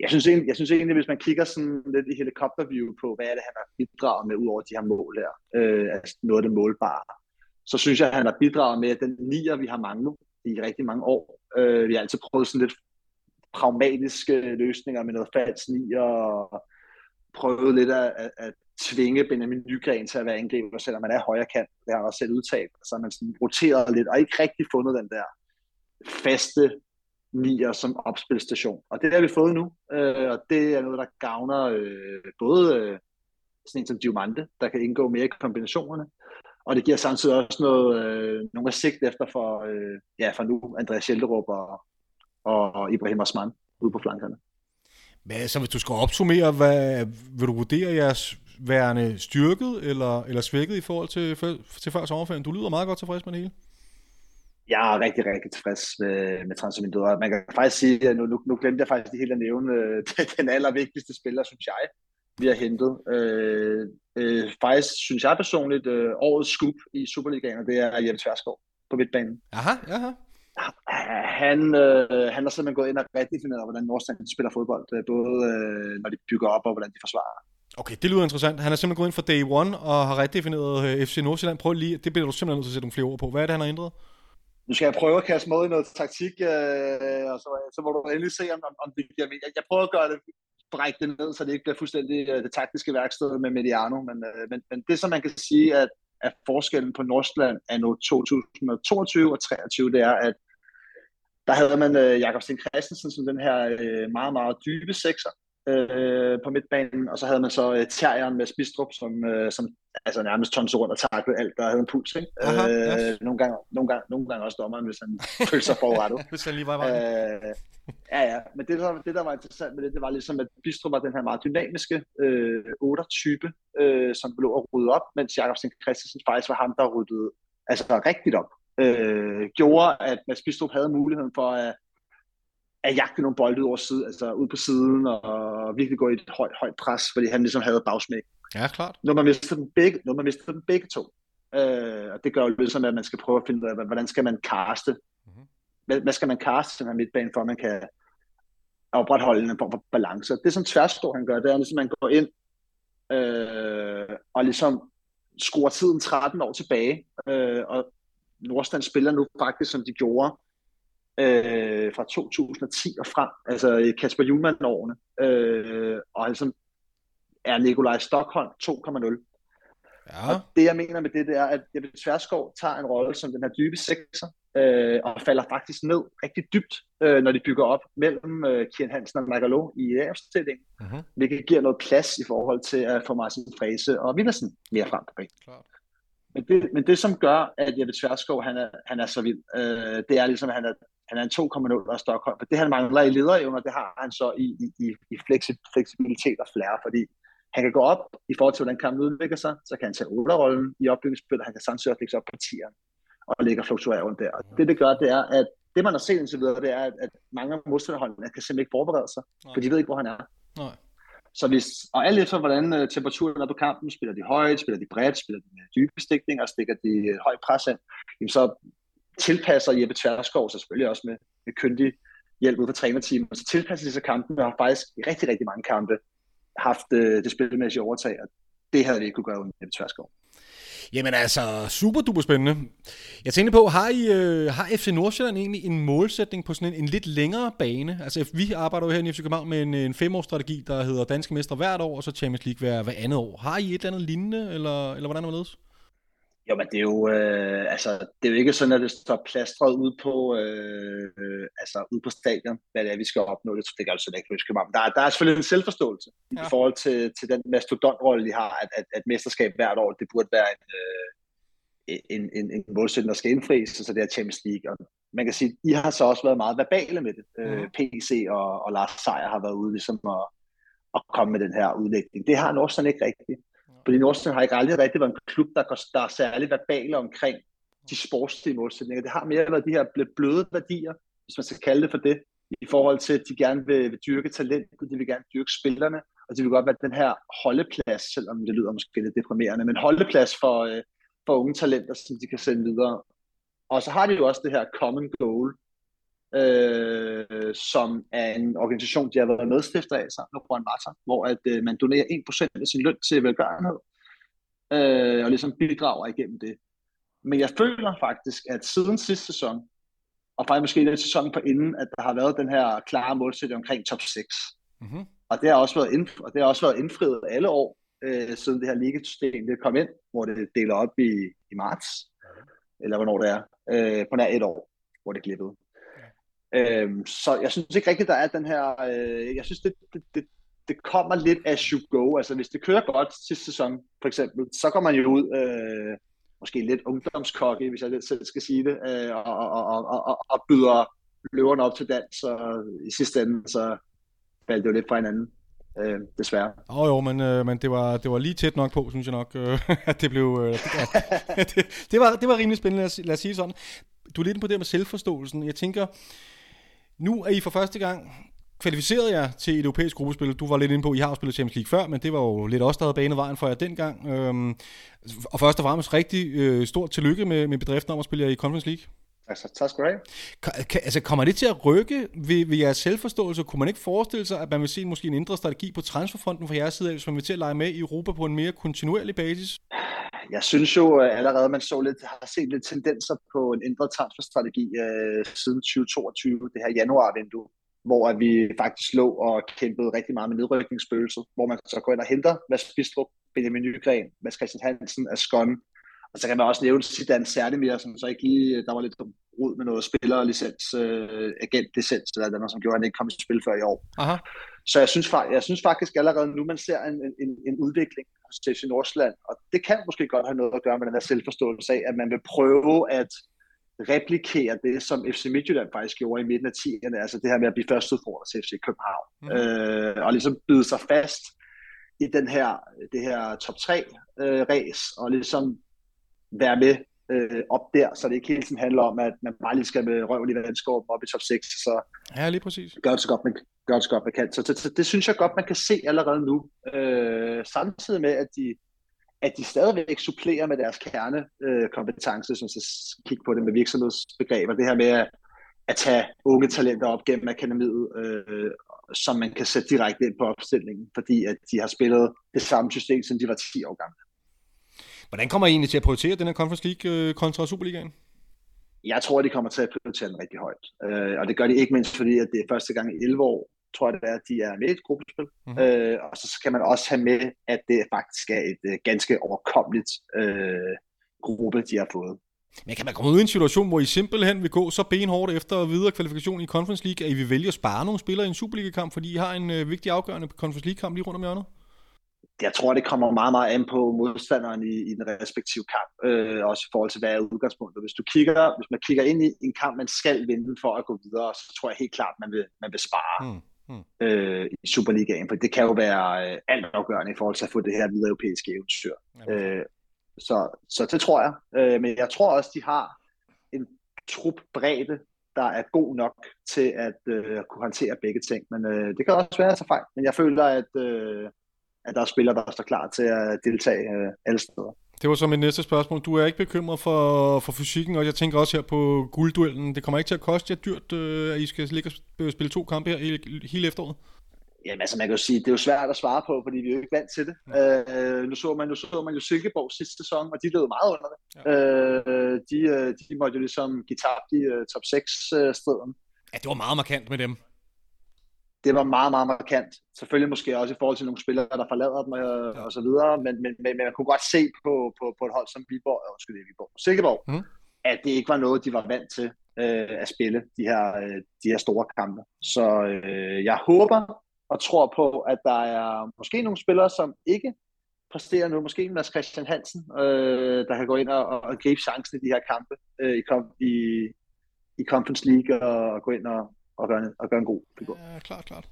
jeg synes, egentlig, jeg synes egentlig, hvis man kigger sådan lidt i helikopterview på, hvad er det, han har bidraget med, ud over de her mål her, øh, altså noget af det målbare, så synes jeg, at han har bidraget med, den nier, vi har manglet i rigtig mange år, øh, vi har altid prøvet sådan lidt pragmatiske løsninger med noget falsk nier, og prøvet lidt at, at, at tvinge Benjamin Nygren til at være angriber, selvom man er højre kant. Det har han også selv udtalt. Så man sådan roteret lidt, og ikke rigtig fundet den der faste nier som opspilstation. Og det har vi fået nu, øh, og det er noget, der gavner øh, både øh, sådan en som Diamante, der kan indgå mere i kombinationerne, og det giver samtidig også noget, øh, nogle sigt efter for, øh, ja, for nu Andreas Hjelderup og, og Ibrahim Osman ude på flankerne. Men så hvis du skal opsummere, hvad, vil du vurdere jeres værende styrket eller, eller svækket i forhold til, til før sommerferien? Du lyder meget godt tilfreds med det hele. Jeg er rigtig, rigtig tilfreds med, med transfervinduet. Man kan faktisk sige, at nu, nu, nu glemte jeg faktisk det hele at nævne øh, den allervigtigste spiller, synes jeg, vi har hentet. Øh, øh, faktisk synes jeg personligt, øh, årets scoop i Superligaen, og det er Jeppe Tverskov på midtbanen. Aha, aha. Han, øh, han har simpelthen gået ind og redefineret, hvordan Nordsjælland spiller fodbold, øh, både øh, når de bygger op og hvordan de forsvarer. Okay, det lyder interessant. Han har simpelthen gået ind for day one og har redefineret øh, FC Nordsjælland. Prøv lige, det bliver du simpelthen nødt til at sætte nogle flere ord på. Hvad er det, han har ændret? Nu skal jeg prøve at kaste mod i noget taktik, øh, og så, så må du endelig se, om, om det giver mening. Jeg prøver at gøre det brække det ned, så det ikke bliver fuldstændig øh, det taktiske værksted med Mediano. Men, øh, men, men det, som man kan sige, at, at forskellen på Nordsjælland er nu 2022 og 2023, det er, at der havde man øh, Jakob Sten Christensen som den her øh, meget, meget dybe sekser uh, på midtbanen, og så havde man så uh, Terrieren med Spistrup, som, uh, som altså nærmest tons rundt og taklede alt, der havde en puls. Ikke? Aha, uh, yes. nogle, gange, nogle, gange, nogle gange også dommeren, hvis han følte sig forrettet. hvis han lige var uh, Ja, ja, men det, der, det, der var interessant med det, det var ligesom, at Bistro var den her meget dynamiske øh, 8-type, øh, som blev at rydde op, mens Jakob Sten Christensen faktisk var ham, der ryddede altså, rigtigt op. Øh, gjorde, at Mads Bistrup havde muligheden for at, at jagte nogle bolde ud, over side, altså ud på siden og virkelig gå i et højt, højt pres, fordi han ligesom havde bagsmæk. Ja, klart. Når man mister dem begge, når man mister dem begge to. Øh, og det gør jo ligesom, at man skal prøve at finde ud af, hvordan skal man kaste hvad, hvad skal man kaste den her midtbane, for at man kan opretholde en form for balance. Det som Tværstor han gør, det er ligesom, at man går ind øh, og ligesom skruer tiden 13 år tilbage, øh, og Nordstand spiller nu faktisk, som de gjorde øh, fra 2010 og frem, altså Kasper Julemand-årene, øh, og ligesom er Nikolaj Stockholm 2,0. Ja. Og det jeg mener med det, det er, at Jeppe Tverskov tager en rolle som den her dybe sekser, øh, og falder faktisk ned rigtig dybt, øh, når de bygger op mellem øh, Kian Hansen og Magalo i afstillingen, uh-huh. hvilket giver noget plads i forhold til at få Martin Frese og Villersen mere frem på banen. Men det, men det, som gør, at Jeppe Tverskov, han er, han er så vild, øh, det er ligesom, at han er, han er en 2,0 af Stockholm. For det, han mangler i lederevner, det har han så i, i, i, i fleksibilitet og flere, fordi han kan gå op i forhold til, hvordan kampen udvikler sig, så kan han tage 8-rollen i opbygningsspillet, han kan samtidig også lægge sig op på 10'eren og ligger fluktuerer rundt der. Og det, det gør, det er, at det, man har set indtil videre, det er, at, mange af modstanderholdene kan simpelthen ikke forberede sig, Nej. for de ved ikke, hvor han er. Nej. Så hvis, og alt efter, hvordan uh, temperaturen er på kampen, spiller de højt, spiller de bredt, spiller de med dybe stikninger, stikker de uh, højt pres ind, jamen så tilpasser Jeppe Tverskov sig selvfølgelig også med, med kyndig hjælp ud fra trænerteamet, så tilpasser de sig kampen, og har faktisk i rigtig, rigtig mange kampe haft øh, det spilmæssige overtag, og det havde vi ikke kunne gøre uden Jeppe Tverskov. Jamen altså, super duper spændende. Jeg tænkte på, har, I, øh, har FC Nordsjælland egentlig en målsætning på sådan en, en lidt længere bane? Altså, vi arbejder jo her i FC København med en, en femårsstrategi, der hedder Danske Mestre hvert år, og så Champions League hver, hver andet år. Har I et eller andet lignende, eller, eller hvordan er det? Jo, men det er jo, øh, altså, det er jo ikke sådan, at det står plastret ud på, øh, øh, altså, ud på stadion, hvad det er, vi skal opnå. Det, det gør altså ikke huske Der, der er selvfølgelig en selvforståelse ja. i forhold til, til den mastodontrolle, de har, at, at, at mesterskab hvert år, det burde være en, øh, en, en, en målsætning, der skal indfries, så det er Champions League. Og man kan sige, I har så også været meget verbale med det. Øh, mm. PC og, og Lars Seier har været ude ligesom at, at komme med den her udlægning. Det har Nordsjælland ikke rigtigt. Fordi Nordsjælland har ikke aldrig rigtig været en klub, der, går, der er særlig verbale omkring de sportslige målsætninger. Det har mere været de her bløde værdier, hvis man skal kalde det for det, i forhold til, at de gerne vil, vil dyrke talentet, de vil gerne dyrke spillerne, og de vil godt være den her holdeplads, selvom det lyder måske lidt deprimerende, men holdeplads for, øh, for unge talenter, som de kan sende videre. Og så har de jo også det her common goal, øh, som er en organisation, de har været medstifter af sammen med Juan Mata, hvor at, øh, man donerer 1% af sin løn til velgørenhed, øh, og ligesom bidrager igennem det. Men jeg føler faktisk, at siden sidste sæson, og faktisk måske den sæson på inden, at der har været den her klare målsætning omkring top 6. Mm-hmm. Og det har også været, indf- og det har også været indfriet alle år, øh, siden det her ligasystem det kom ind, hvor det deler op i, i marts, eller hvornår det er, øh, på nær et år, hvor det glippede. Øhm, så jeg synes ikke rigtigt, der er den her... Øh, jeg synes, det, det, det, det kommer lidt as you go. Altså, hvis det kører godt sidste sæson, for eksempel, så kommer man jo ud... Øh, måske lidt ungdomskokke, hvis jeg lidt selv skal sige det, øh, og, og, og, og, og byder løverne op til dans, og i sidste ende, så faldt det jo lidt fra hinanden øh, desværre. Åh oh, jo, men, øh, men det, var, det var lige tæt nok på, synes jeg nok, øh, at det blev... Øh, at, det, det, var, det var rimelig spændende, lad os, lad os sige sådan. Du er lidt på det med selvforståelsen. Jeg tænker, nu er I for første gang kvalificeret jer til et europæisk gruppespil. Du var lidt inde på, at I har spillet Champions League før, men det var jo lidt også, der havde banet vejen for jer dengang. Øhm, og først og fremmest rigtig øh, stort tillykke med, med bedriften om at spille jer i Conference League. Altså, tak skal du have. Kan, altså, kommer det til at rykke ved, ved jeres selvforståelse? Kunne man ikke forestille sig, at man vil se måske en indre strategi på transferfronten fra jeres side, hvis man vil til at lege med i Europa på en mere kontinuerlig basis? Jeg synes jo øh, allerede, man så lidt, har set lidt tendenser på en ændret transferstrategi øh, siden 2022, det her januarvindue, hvor at vi faktisk lå og kæmpede rigtig meget med nedrykningsspøgelset, hvor man så går ind og henter Mads Bistrup, Benjamin Nygren, Mads Christian Hansen, Ascon, og så kan man også nævne Zidane mere, som så ikke lige, der var lidt rod med noget spillerlicens, øh, agentlicens eller noget, som gjorde, at han ikke kom i spil før i år. Aha. Så jeg synes, jeg synes faktisk allerede nu, man ser en, en, en udvikling hos FC Nordsjælland, og det kan måske godt have noget at gøre med den der selvforståelse af, at man vil prøve at replikere det, som FC Midtjylland faktisk gjorde i midten af 10'erne, altså det her med at blive først udfordret til FC København, mm. øh, og ligesom byde sig fast i den her, det her top 3 øh, race, og ligesom være med øh, op der, så det ikke hele tiden handler om, at man bare lige skal med røven i vandskåben op i top 6, så ja, lige præcis. gør det så godt, man, gør det så godt, man kan. Så det, det, det synes jeg godt, man kan se allerede nu, øh, samtidig med, at de, at de stadigvæk supplerer med deres kernekompetence, øh, hvis man kigge på det med virksomhedsbegreber, det her med at, at tage unge talenter op gennem akademiet, øh, som man kan sætte direkte ind på opstillingen, fordi at de har spillet det samme system, som de var 10 år gamle. Hvordan kommer I egentlig til at prioritere den her Conference League øh, kontra Superligaen? Jeg tror, de kommer til at prioritere den rigtig højt. Øh, og det gør de ikke mindst, fordi at det er første gang i 11 år, tror jeg det er, at de er med i et gruppespil. Mm-hmm. Øh, og så skal man også have med, at det faktisk er et øh, ganske overkommeligt øh, gruppe, de har fået. Men kan man komme ud i en situation, hvor I simpelthen vil gå så benhårdt efter videre kvalifikation i Conference League, at I vil vælge at spare nogle spillere i en Superliga-kamp, fordi I har en øh, vigtig afgørende Conference League-kamp lige rundt om hjørnet? Jeg tror, det kommer meget, meget an på modstanderen i, i den respektive kamp, øh, også i forhold til, hvad er udgangspunktet. Hvis, du kigger, hvis man kigger ind i en kamp, man skal vinde for at gå videre, så tror jeg helt klart, man vil, man vil spare mm. Mm. Øh, i Superligaen, for det kan jo være øh, alt afgørende i forhold til at få det her videre europæiske eventyr. Okay. Øh, så, så det tror jeg. Øh, men jeg tror også, de har en trup bredde, der er god nok til at øh, kunne håndtere begge ting. Men øh, det kan også være tage fejl. Men jeg føler, at øh, at der er spillere, der står klar til at deltage øh, alle steder. Det var så mit næste spørgsmål. Du er ikke bekymret for, for fysikken, og jeg tænker også her på guldduellen. Det kommer ikke til at koste jer dyrt, øh, at I skal ligge og spille to kampe her hele, hele efteråret? Jamen altså, man kan jo sige, det er jo svært at svare på, fordi vi er jo ikke vant til det. Ja. Øh, nu, så man, nu så man jo Silkeborg sidste sæson, og de lød meget under det. Ja. Øh, de, øh, de måtte jo ligesom give tabt i uh, top 6-striden. Uh, ja, det var meget markant med dem det var meget, meget markant. Selvfølgelig måske også i forhold til nogle spillere, der forlader dem og, ja. og så videre, men, men, men, man kunne godt se på, på, på et hold som Viborg, øh, undskyld, Viborg, Silkeborg, mm. at det ikke var noget, de var vant til øh, at spille, de her, øh, de her store kampe. Så øh, jeg håber og tror på, at der er måske nogle spillere, som ikke præsterer nu, måske Mads Christian Hansen, øh, der kan gå ind og, og gribe chancen i de her kampe øh, i, i, i Conference League og, og gå ind og, og gøre, og gøre en god figur. Ja, klart, klart.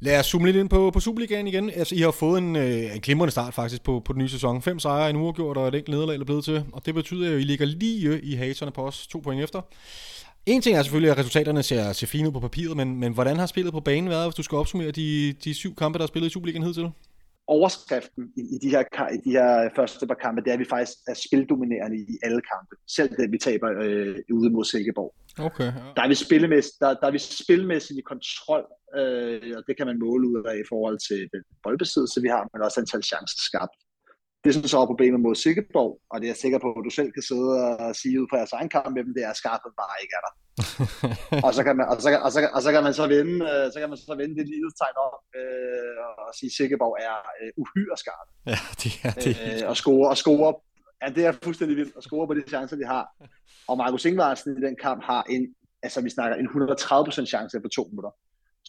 Lad os zoome lidt ind på, på Superligaen igen. Altså, I har fået en, øh, en glimrende start faktisk på, på den nye sæson. Fem sejre, en uafgjort og et enkelt nederlag er blevet til. Og det betyder at I ligger lige i haterne på os. To point efter. En ting er selvfølgelig, at resultaterne ser, ser fine ud på papiret, men, men hvordan har spillet på banen været, hvis du skal opsummere de, de syv kampe, der er spillet i Superligaen hidtil? Overskriften i, i, de her, i de her første par kampe, det er, at vi faktisk er spildominerende i alle kampe. Selv det, vi taber øh, ude mod Silkeborg. Okay, ja. der, er vi spillemæssigt, der, der er vi spilmæssigt i kontrol, øh, og det kan man måle ud af i forhold til den boldbesiddelse, vi har, men også antal chancer skabt. Det, som så er problemet mod Silkeborg, og det er jeg sikker på, at du selv kan sidde og sige ud fra jeres egen kamp med dem, det er, at skabet bare ikke er der. og, så kan man, og, så, og, så, og så kan man så vende, øh, så kan man så vende det lille tegn op øh, og sige, at Silkeborg er øh, uhyre skarp. Ja, det er det. Øh, og score, og score, ja, det er fuldstændig vildt at score på de chancer, de har. Og Markus Ingvarsen i den kamp har en altså vi snakker en 130% chance på to minutter.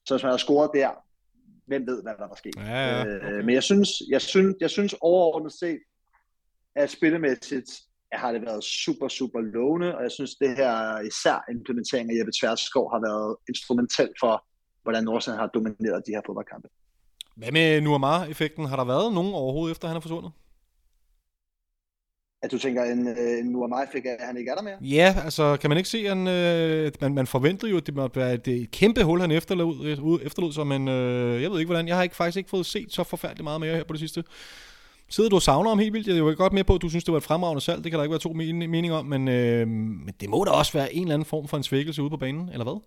Så hvis man har scoret der, hvem ved, hvad der er sket. Ja, ja, okay. øh, men jeg synes, jeg, synes, jeg synes overordnet set, at spillemæssigt har det været super, super lovende, og jeg synes, det her især implementering af Jeppe Tverskov har været instrumentel for, hvordan Nordsjælland har domineret de her fodboldkampe. Hvad med Nuamar-effekten? Har der været nogen overhovedet, efter han er forsvundet? At du tænker, en, øh, en Nuamar fik, at han ikke er der mere? Ja, altså kan man ikke se, at han, øh, man, man forventede jo, at det måtte være et, et kæmpe hul, han efterlod, øh, efterlod sig, men øh, jeg ved ikke hvordan. Jeg har ikke, faktisk ikke fået set så forfærdeligt meget mere her på det sidste. Sidder du og savner om helt vildt? Jeg er jo godt med på, at du synes, det var et fremragende salg. Det kan der ikke være to meninger om, men, øh, men det må da også være en eller anden form for en svækkelse ude på banen, eller hvad?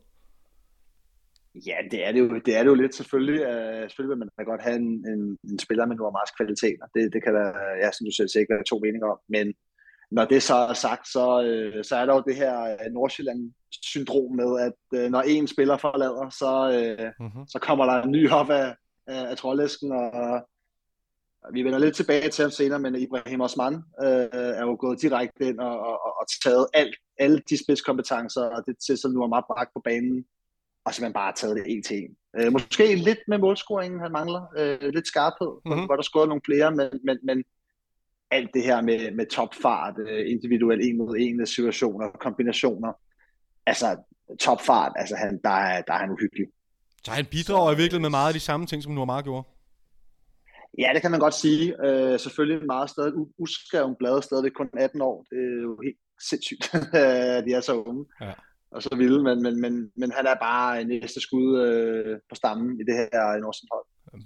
Ja, det er det jo, det er det jo lidt selvfølgelig. Uh, selvfølgelig vil man da godt have en, en, en spiller med nogle meget kvaliteter. Det, det kan der, ja, som du selv siger, ikke være to meninger om. Men når det så er sagt, så, uh, så er der jo det her uh, Nordsjælland-syndrom med, at uh, når en spiller forlader, så, uh, mm-hmm. så kommer der en ny op af, af, af trollæsken, og vi vender lidt tilbage til ham senere, men Ibrahim Osman uh, er jo gået direkte ind og, og, og taget alt, alle de spidskompetencer, og det til, som nu er meget bragt på banen, og simpelthen bare taget det en til en. Øh, måske lidt med målscoringen, han mangler. Øh, lidt skarphed. Mm-hmm. Godt at score nogle flere, men, men, men alt det her med, med topfart, øh, individuel en mod en situationer, kombinationer. Altså, topfart, altså han, der, er, der er han uhyggelig. Så han bidrager i virkeligheden med meget af de samme ting, som Normar gjorde? Ja, det kan man godt sige. Øh, selvfølgelig meget stadig uskreven blad, stadig kun 18 år. Det er jo helt sindssygt, at de er så unge. Ja og så vilde, men, men, men, men han er bare næste skud øh, på stammen i det her Nordsjælland hold.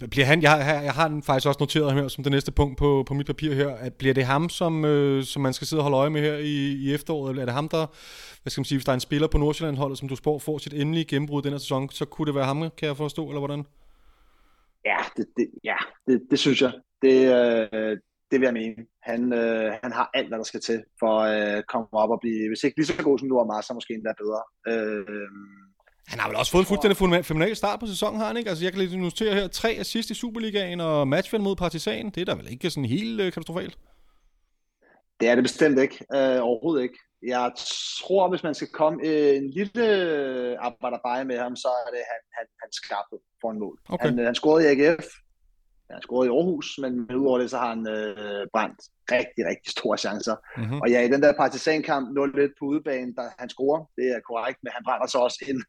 Bliver han, jeg, jeg har den faktisk også noteret her som det næste punkt på, på mit papir her, at bliver det ham, som, øh, som man skal sidde og holde øje med her i, i efteråret, eller er det ham, der, hvad skal man sige, hvis der er en spiller på Nordsjælland-holdet, som du spår får sit endelige gennembrud den her sæson, så kunne det være ham, kan jeg forstå, eller hvordan? Ja, det, det, ja, det, det synes jeg. Det, øh, det vil jeg mene. Han, øh, han har alt, hvad der skal til for at øh, komme op og blive, hvis ikke lige så god som du var, så måske endda bedre. Øh, han har vel også fået en fuldstændig fenomenal start på sæsonen, har han ikke? Altså, jeg kan lige notere her, tre assist i Superligaen og matchvind mod Partizan. Det er da vel ikke sådan helt øh, katastrofalt? Det er det bestemt ikke. Øh, overhovedet ikke. Jeg tror, hvis man skal komme øh, en lille arbejder med ham, så er det han, han, han skarpet for en mål. Okay. Han, øh, han scorede i AGF, han scoret i Aarhus, men udover det, så har han øh, brændt rigtig, rigtig store chancer. Mm-hmm. Og ja, i den der partisankamp 0-1 på udebane, der han scorer, det er korrekt, men han brænder så også ind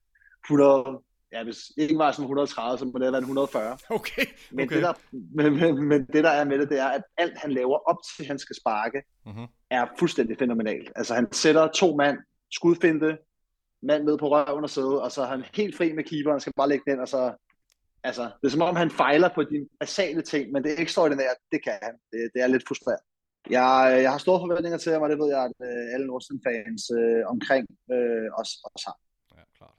100, ja, hvis ikke var sådan 130, så må det være 140. Okay, okay. Men, det der, men, men, men det der er med det, det er, at alt han laver op til, han skal sparke, mm-hmm. er fuldstændig fænomenalt. Altså han sætter to mand, skudfinte, mand ned på røven og sidde, og så er han helt fri med keeperen, skal bare lægge den, og så Altså, det er som om, han fejler på de basale ting, men det er ekstraordinært, det kan han. Det, det er lidt frustrerende. Jeg, jeg har store forventninger til ham, og det ved jeg, at øh, alle Nordsten-fans øh, omkring øh, os, os har. Ja, klart.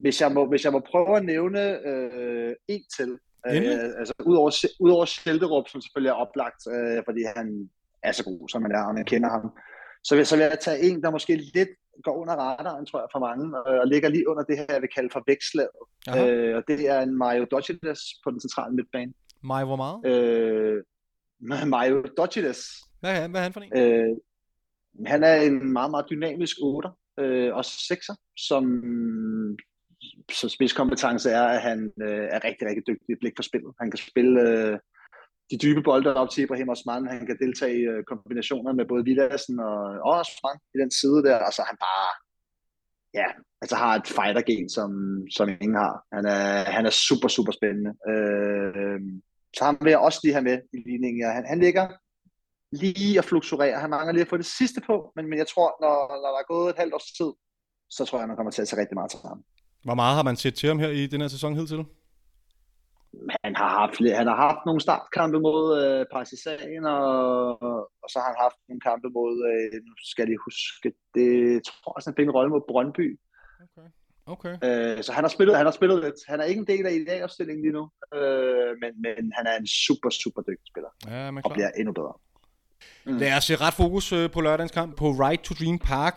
Hvis jeg må, hvis jeg må prøve at nævne øh, en til, øh, altså udover, udover Schelderup, som selvfølgelig er oplagt, øh, fordi han er så god, som man er, og man kender ham, så vil, så vil jeg tage en, der måske lidt går under radaren, tror jeg, for mange, og ligger lige under det her, jeg vil kalde for vækslaget. Øh, og det er en Mario Dodgides på den centrale midtbane. Mario hvor meget? Øh, Mario Dodgides. Hvad er, hvad er han for en? Øh, han er en meget, meget dynamisk 8, øh, også 6'er, som så spidskompetence er, at han øh, er rigtig, rigtig dygtig blik for spillet. Han kan spille øh, de dybe bolde op til Ibrahim Osman. Han kan deltage i øh, kombinationer med både Villassen og, og Osman i den side der, og så han bare ja, altså har et fightergen, som, som ingen har. Han er, han er super, super spændende. Øh, så han vil jeg også lige have med i ligningen. Han, han ligger lige at fluktuere. Han mangler lige at få det sidste på, men, men jeg tror, når, når der er gået et halvt års tid, så tror jeg, man kommer til at tage rigtig meget til ham. Hvor meget har man set til ham her i den her sæson hidtil? Han har haft, han har haft nogle startkampe mod øh, Partizan, og, og så har han haft nogle kampe mod, øh, nu skal jeg huske, det tror jeg, han fik en rolle mod Brøndby. Okay. Okay. Øh, så han har, spillet, han har spillet lidt. Han er ikke en del af idéopstillingen lige nu, øh, men, men han er en super, super dygtig spiller. Ja, og bliver endnu bedre. Mm. Lad os se ret fokus øh, på lørdagens kamp på Right to Dream Park.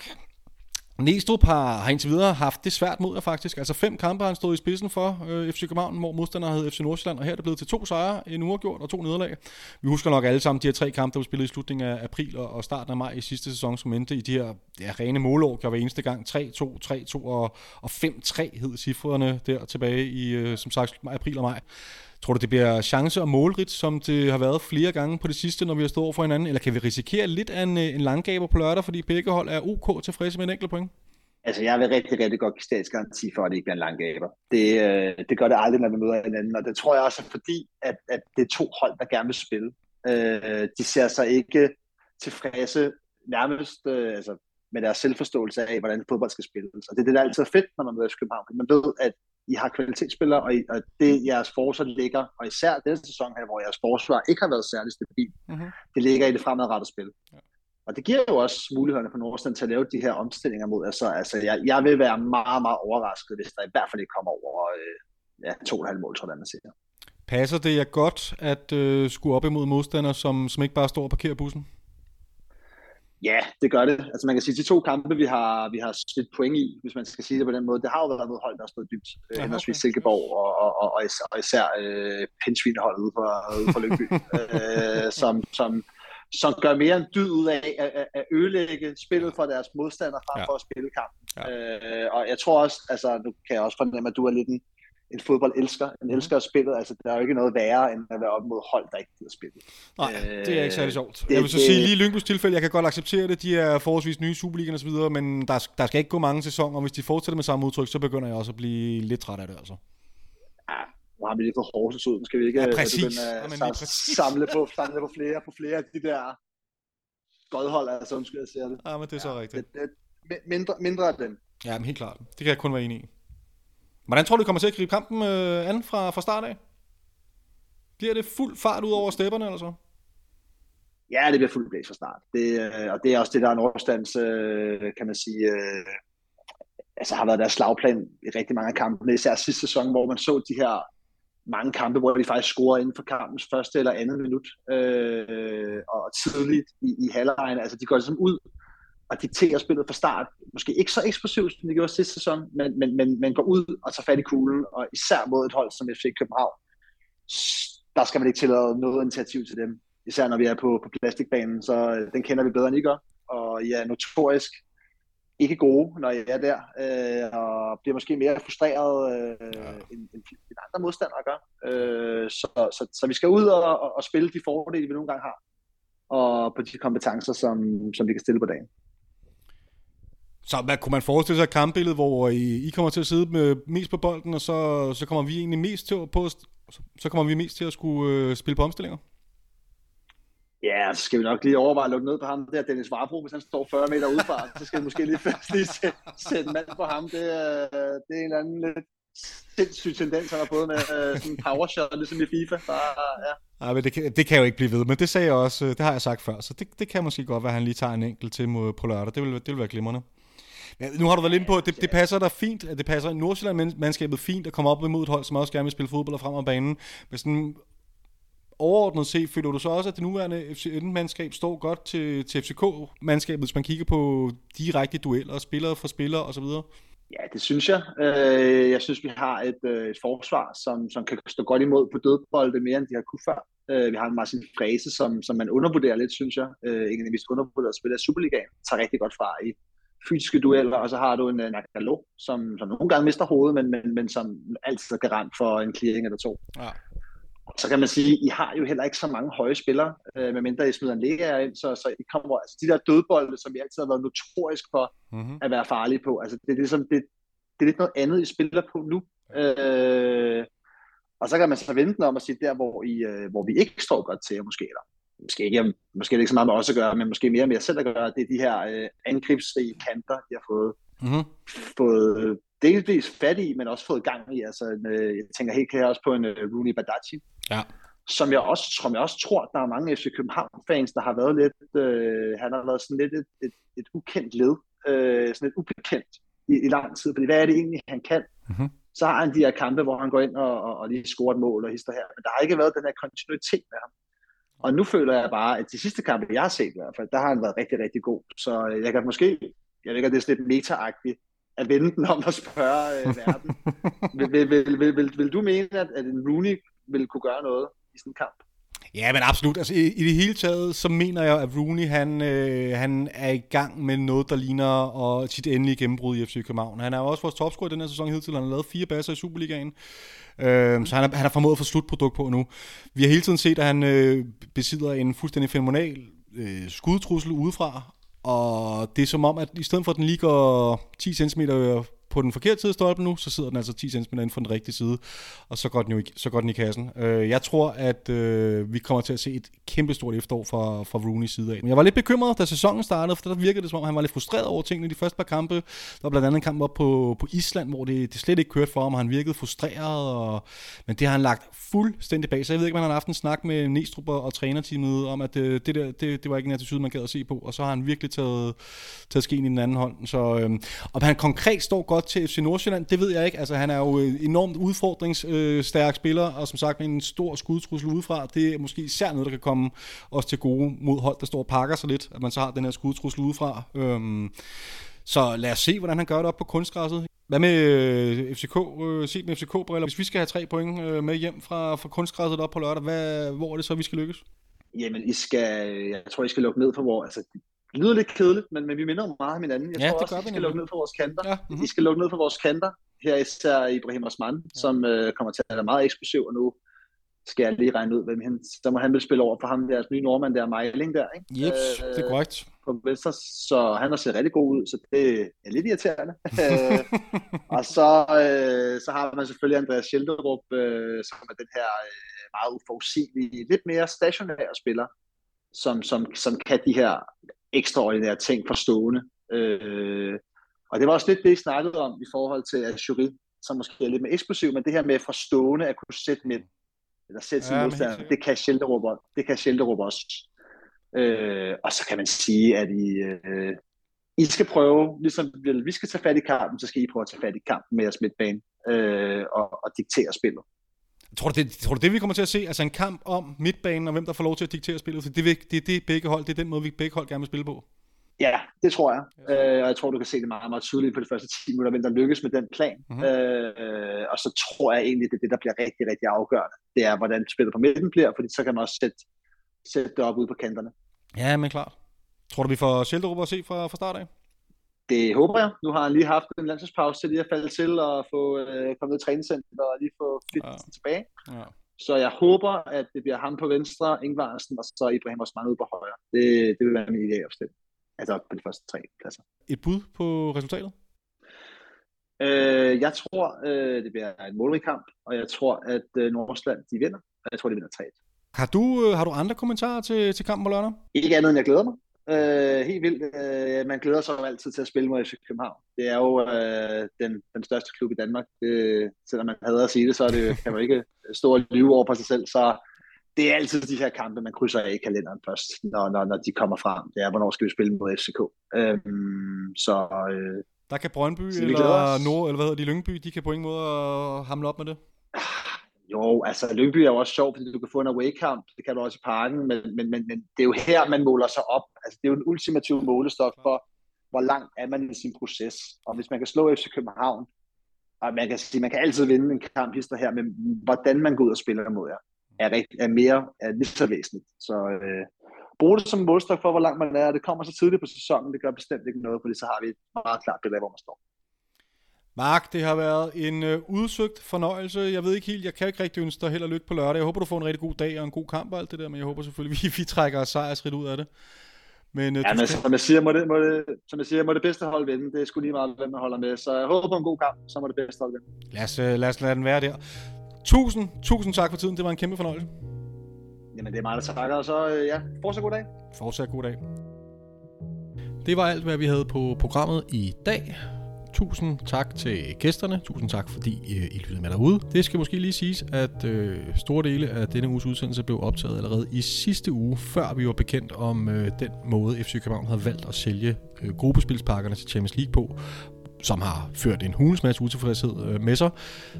Næstrup har, har indtil videre haft det svært mod jer faktisk. Altså fem kampe har han stået i spidsen for øh, FC København, hvor modstander hed FC Nordsjælland, og her er det blevet til to sejre, en uafgjort og to nederlag. Vi husker nok alle sammen de her tre kampe, der blev spillet i slutningen af april og, og starten af maj i sidste sæson, som endte i de her ja, rene målår, kan hver eneste gang 3-2, 3-2 og, og 5-3 hed cifrene der tilbage i, øh, som sagt, april og maj. Tror du, det bliver chance- og målrigt, som det har været flere gange på det sidste, når vi har stået over for hinanden? Eller kan vi risikere lidt af en, øh, en langgaber på lørdag, fordi begge hold er OK tilfredse med en enkelt point? Altså, jeg vil rigtig, rigtig godt give statsgaranti for, at det ikke bliver en langgaber. Det, øh, det gør det aldrig, når vi møder hinanden, og det tror jeg også er fordi, at, at det er to hold, der gerne vil spille. Øh, de ser sig ikke tilfredse nærmest øh, altså, med deres selvforståelse af, hvordan fodbold skal spilles. Og det er det, der altid er fedt, når man møder København. Man ved, at i har kvalitetsspillere, og, I, og det jeres forsvar ligger, og især denne sæson her, hvor jeres forsvar ikke har været særlig stabil, mm-hmm. det ligger i det fremadrettede spil. Ja. Og det giver jo også mulighederne for Nordstrand til at lave de her omstillinger mod Altså, Altså, jeg, jeg vil være meget, meget overrasket, hvis der i hvert fald ikke kommer over øh, ja, to og halv mål, tror jeg, man siger. Passer det jer godt at øh, skulle op imod modstandere, som, som ikke bare står og parkerer bussen? Ja, det gør det. Altså man kan sige, at de to kampe, vi har, vi har smidt point i, hvis man skal sige det på den måde, det har jo været noget hold, der har stået dybt. Ja, henholdsvis okay. Silkeborg og, og, og, og især, og især øh, på, ude på Lyngby, øh, som, som, som gør mere en dyd ud af at, at ødelægge spillet for deres modstandere frem ja. for at spille kampen. Ja. Øh, og jeg tror også, altså nu kan jeg også fornemme, at du er lidt en, en fodbold elsker. En mhm. elsker at spille. Altså, der er jo ikke noget værre, end at være op mod hold, der ikke gider spille. Nej, øh, det er ikke særlig sjovt. Det, jeg vil så det, sige, lige i Lyngbys tilfælde, jeg kan godt acceptere det. De er forholdsvis nye Superligaen og så videre, men der, der skal ikke gå mange sæsoner, og hvis de fortsætter med samme udtryk, så begynder jeg også at blive lidt træt af det, altså. Ja, nu har vi lige fået Horsens ud. Skal vi ikke ja, præcis. begynde at Jamen, samle, på, samle på flere, på flere af de der godhold, altså undskyld, jeg siger det. Ja, men det er så ja, rigtigt. Det, det, mindre, mindre af dem. Ja, men helt klart. Det kan jeg kun være enig i. Hvordan tror du, du kommer til at gribe kampen øh, an fra, fra start af? Bliver det fuld fart ud over stepperne, eller så? Ja, det bliver fuld blæs fra start. Det, øh, og det er også det, der er Nordstands, øh, kan man sige, øh, altså har været deres slagplan i rigtig mange af kampene, især sidste sæson, hvor man så de her mange kampe, hvor de faktisk scorer inden for kampens første eller andet minut, øh, og tidligt i, i halvlejen. Altså, de går ligesom ud og dikterer spillet fra start. Måske ikke så eksplosivt, som de gjorde sidste sæson, men, men, men, men går ud og tager fat i kuglen, og især mod et hold som FC København, der skal man ikke tillade noget initiativ til dem. Især når vi er på, på plastikbanen, så øh, den kender vi bedre end I gør. Og I er notorisk ikke gode, når I er der, øh, og bliver måske mere frustreret, øh, ja. end, end, end andre modstandere gør. Øh, så, så, så vi skal ud og, og, og spille de fordele, vi nogle gange har, og på de kompetencer, som, som vi kan stille på dagen. Så hvad, kunne man forestille sig et kampbillede, hvor I, I kommer til at sidde med, mest på bolden, og så, så kommer vi egentlig mest til, på, så kommer vi mest til at skulle øh, spille på omstillinger? Ja, så skal vi nok lige overveje at lukke ned på ham der, Dennis Varbro, hvis han står 40 meter udefra, så skal vi måske lige først lige sætte, sætte mand på ham. Det, det er en eller anden lidt sindssyg tendens, han har fået med øh, sådan en power shot, ligesom i FIFA. Bare, ja. Ja, men det, kan, det kan jo ikke blive ved, men det sagde jeg også, øh, det har jeg sagt før, så det, det kan måske godt være, at han lige tager en enkelt til mod, på lørdag. Det vil, det vil være glimrende. Ja, nu har du været inde på, at det, det passer der fint, at det passer i Nordsjælland-mandskabet fint at komme op imod et hold, som også gerne vil spille fodbold og frem af banen. Men sådan overordnet set, føler du så også, at det nuværende FCN-mandskab står godt til, til FCK-mandskabet, hvis man kigger på direkte dueller, spillere for spillere osv.? Ja, det synes jeg. Øh, jeg synes, vi har et, øh, et forsvar, som, som kan stå godt imod på dødbolde mere, end de har kunne før. Øh, vi har en Martin Frese, som, som man undervurderer lidt, synes jeg. Ikke en af de mest undervurderede spillere i Superligaen. Tager rigtig godt fra i fysiske dueller, og så har du en uh, Nakalo, som, som nogle gange mister hovedet, men, men, men som altid er garant for en clearing eller to. Ja. Så kan man sige, I har jo heller ikke så mange høje spillere, øh, medmindre I smider en lega ind, så, så I kommer, altså de der dødbolde, som I altid har været notorisk for mm-hmm. at være farlige på, altså det er ligesom, det, det er lidt noget andet, I spiller på nu. Øh, og så kan man så vente om at sige, der hvor, I, øh, hvor vi ikke står godt til, måske, eller måske ikke, måske ikke så meget med os at gøre, men måske mere med os selv at gøre, det er de her øh, angrebsrige kanter, de har fået, mm-hmm. fået delvis fat i, men også fået gang i. Altså, øh, jeg tænker helt klart også på en øh, Rooney Badaci, ja. som jeg også, som jeg også tror, der er mange FC København-fans, der har været lidt, øh, han har været sådan lidt et, et, et ukendt led, øh, sådan et ubekendt i, i lang tid, fordi hvad er det egentlig, han kan? Mm-hmm. Så har han de her kampe, hvor han går ind og, og, og lige scorer et mål og hister her, men der har ikke været den her kontinuitet med ham. Og nu føler jeg bare, at de sidste kampe, jeg har set i hvert fald, der har han været rigtig, rigtig god. Så jeg kan måske jeg ved ikke, det er lidt meta at vende den om og spørge øh, verden. vil, vil, vil, vil, vil, vil, du mene, at, at en Rooney vil kunne gøre noget i sådan en kamp? Ja, men absolut. Altså, i, i det hele taget, så mener jeg, at Rooney, han, øh, han er i gang med noget, der ligner og sit endelige gennembrud i FC København. Han er jo også vores topscorer i den her sæson hidtil. Han har lavet fire baser i Superligaen. Øh, så han har, han har formået at få slutprodukt på nu. Vi har hele tiden set, at han øh, besidder en fuldstændig fenomenal øh, skudtrussel udefra, og det er som om, at i stedet for at den lige går 10 cm på den forkerte side af stolpen nu, så sidder den altså 10 cm inden for den rigtige side, og så går den jo i, så går den i kassen. Øh, jeg tror, at øh, vi kommer til at se et kæmpestort efterår fra, fra Rooney's side af. Men jeg var lidt bekymret, da sæsonen startede, for der virkede det som om, han var lidt frustreret over tingene i de første par kampe. Der var blandt andet en kamp op på, på Island, hvor det, det slet ikke kørte for ham, og han virkede frustreret, og, men det har han lagt fuldstændig bag. Så jeg ved ikke, om han har haft en snak med Næstrup og trænerteamet om, at det, det der, det, det var ikke en attitude, man gad at se på, og så har han virkelig taget, taget skeen i den anden hånd. Så øh, om han konkret står godt godt til FC Nordsjælland, det ved jeg ikke. Altså, han er jo øh, enormt udfordringsstærk øh, spiller, og som sagt med en stor skudtrussel udefra. Det er måske især noget, der kan komme os til gode mod hold, der står og pakker sig lidt, at man så har den her skudtrussel udefra. Øhm, så lad os se, hvordan han gør det op på kunstgræsset. Hvad med øh, FCK? Øh, set med FCK-briller. Hvis vi skal have tre point øh, med hjem fra, fra kunstgræsset op på lørdag, hvad, hvor er det så, vi skal lykkes? Jamen, I skal, jeg tror, I skal lukke ned for hvor, altså, det lyder lidt kedeligt, men, men vi minder jo meget om hinanden. Jeg ja, tror også, at vi skal lukke ned for vores kanter. Ja, mm-hmm. I skal lukke ned for vores kanter. Her især Ibrahim Osman, ja. som øh, kommer til at være meget eksplosiv, og nu skal jeg lige regne ud, hvem han, så må han vil spille over for ham, deres nye nordmand der, Meiling der, ikke? Yep, øh, det er korrekt. På venstre, så han har set rigtig god ud, så det er lidt irriterende. Øh, og så, øh, så har man selvfølgelig Andreas Schilderup, øh, som er den her øh, meget uforudsigelige, lidt mere stationære spiller, som, som, som kan de her ekstraordinære ting for stående. Øh, og det var også lidt det, I snakkede om i forhold til Ashuri, som måske er lidt mere eksplosiv, men det her med for stående at kunne sætte med, eller sætte sin ja, modstander, det kan Schelderup, det kan Schelderup også. Øh, og så kan man sige, at I, øh, I skal prøve, ligesom vi skal tage fat i kampen, så skal I prøve at tage fat i kampen med jeres midtbane øh, og, og diktere spillet. Tror du, det, tror du det, vi kommer til at se? Altså en kamp om midtbanen, og hvem der får lov til at diktere spillet? For det, det, det er det begge hold, det er den måde, vi begge hold gerne vil spille på. Ja, det tror jeg. Øh, og jeg tror, du kan se det meget, meget tydeligt på de første 10 minutter, hvem der lykkes med den plan. Mm-hmm. Øh, og så tror jeg egentlig, det er det, der bliver rigtig, rigtig afgørende. Det er, hvordan spillet på midten bliver, fordi så kan man også sætte, sætte det op ude på kanterne. Ja, men klart. Tror du, vi får Schilderup at se fra, fra start af? Det håber jeg. Nu har han lige haft en landsholdspause til lige at falde til og få øh, kommet i træningscenter og lige få fitnessen ja. tilbage. Ja. Så jeg håber, at det bliver ham på venstre, Ingvarsen, og så Ibrahim Osman ude på højre. Det, det vil være min idé opstilling. Altså på de første tre pladser. Et bud på resultatet? Øh, jeg tror, øh, det bliver en målrig kamp, og jeg tror, at øh, Nordsjælland, de vinder, og jeg tror, de vinder 3 Har du, øh, har du andre kommentarer til, til kampen på lørdag? Ikke andet end jeg glæder mig. Øh, helt vildt. Øh, man glæder sig jo altid til at spille mod FC København. Det er jo øh, den, den største klub i Danmark. Det, selvom man hader at sige det, så er det, kan man ikke stå og lyve over på sig selv. Så det er altid de her kampe, man krydser af i kalenderen først, når, når, når de kommer frem. Det er, hvornår skal vi spille mod FCK. Øh, så... Øh, der kan Brøndby eller Nord, eller hvad hedder de, Lyngby, de kan på ingen måde hamle op med det? Jo, altså Lyngby er jo også sjov, fordi du kan få en away-kamp, det kan du også i parken, men, men, men, men det er jo her, man måler sig op. Altså det er jo en ultimativ målestok for, hvor langt er man i sin proces. Og hvis man kan slå FC København, og man kan sige, man kan altid vinde en kamp hister her, men hvordan man går ud og spiller mod jer, er, rigtig, er mere er lige så væsentligt. Så øh, brug det som målestok for, hvor langt man er. Det kommer så tidligt på sæsonen, det gør bestemt ikke noget, fordi så har vi et meget klart billede af, hvor man står. Mark, det har været en øh, udsøgt fornøjelse. Jeg ved ikke helt, jeg kan ikke rigtig ønske dig held og lykke på lørdag. Jeg håber, du får en rigtig god dag og en god kamp og alt det der, men jeg håber selvfølgelig, vi, vi trækker sejrsrigt ud af det. Men, øh, ja, men skal... som, jeg siger, må det, må det, som jeg siger, må det bedste hold vinde. Det er sgu lige meget, hvem man holder med. Så jeg håber på en god kamp, så må det bedste hold vinde. Lad os, øh, lad os lade den være der. Tusind, tusind tak for tiden. Det var en kæmpe fornøjelse. Jamen, det er mig, der takker. Og så øh, ja, fortsat god dag. Fortsat god dag. Det var alt, hvad vi havde på programmet i dag. Tusind tak til gæsterne. Tusind tak, fordi øh, I lyttede med derude. Det skal måske lige siges, at øh, store dele af denne uges udsendelse blev optaget allerede i sidste uge, før vi var bekendt om øh, den måde, FC København havde valgt at sælge øh, gruppespilspakkerne til Champions League på, som har ført en hulens masse utilfredshed øh, med sig.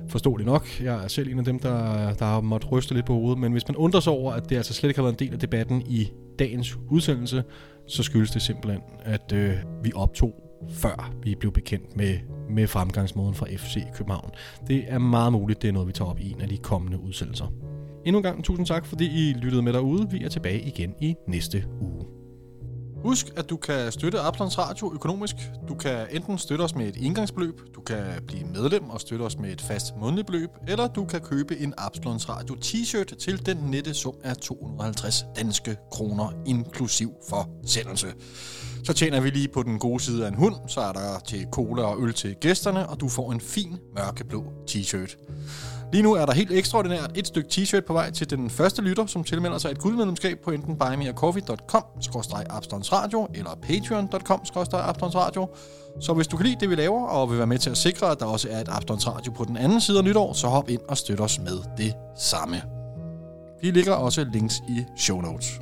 Forståeligt nok. Jeg er selv en af dem, der, der har måttet ryste lidt på hovedet. Men hvis man undrer sig over, at det altså slet ikke har været en del af debatten i dagens udsendelse, så skyldes det simpelthen, at øh, vi optog før vi blev bekendt med, med fremgangsmåden fra FC København. Det er meget muligt, det er noget, vi tager op i en af de kommende udsendelser. Endnu en gang tusind tak, fordi I lyttede med derude. Vi er tilbage igen i næste uge. Husk, at du kan støtte Absalons Radio økonomisk. Du kan enten støtte os med et indgangsbeløb, du kan blive medlem og støtte os med et fast månedligt beløb, eller du kan købe en Absalons Radio t-shirt til den nette sum af 250 danske kroner, inklusiv for sendelse. Så tjener vi lige på den gode side af en hund, så er der til cola og øl til gæsterne, og du får en fin mørkeblå t-shirt. Lige nu er der helt ekstraordinært et stykke t-shirt på vej til den første lytter, som tilmelder sig et guldmedlemskab på enten buymeacoffee.com radio eller patreon.com radio. Så hvis du kan lide det, vi laver, og vil være med til at sikre, at der også er et Abstons Radio på den anden side af nytår, så hop ind og støt os med det samme. Vi ligger også links i show notes.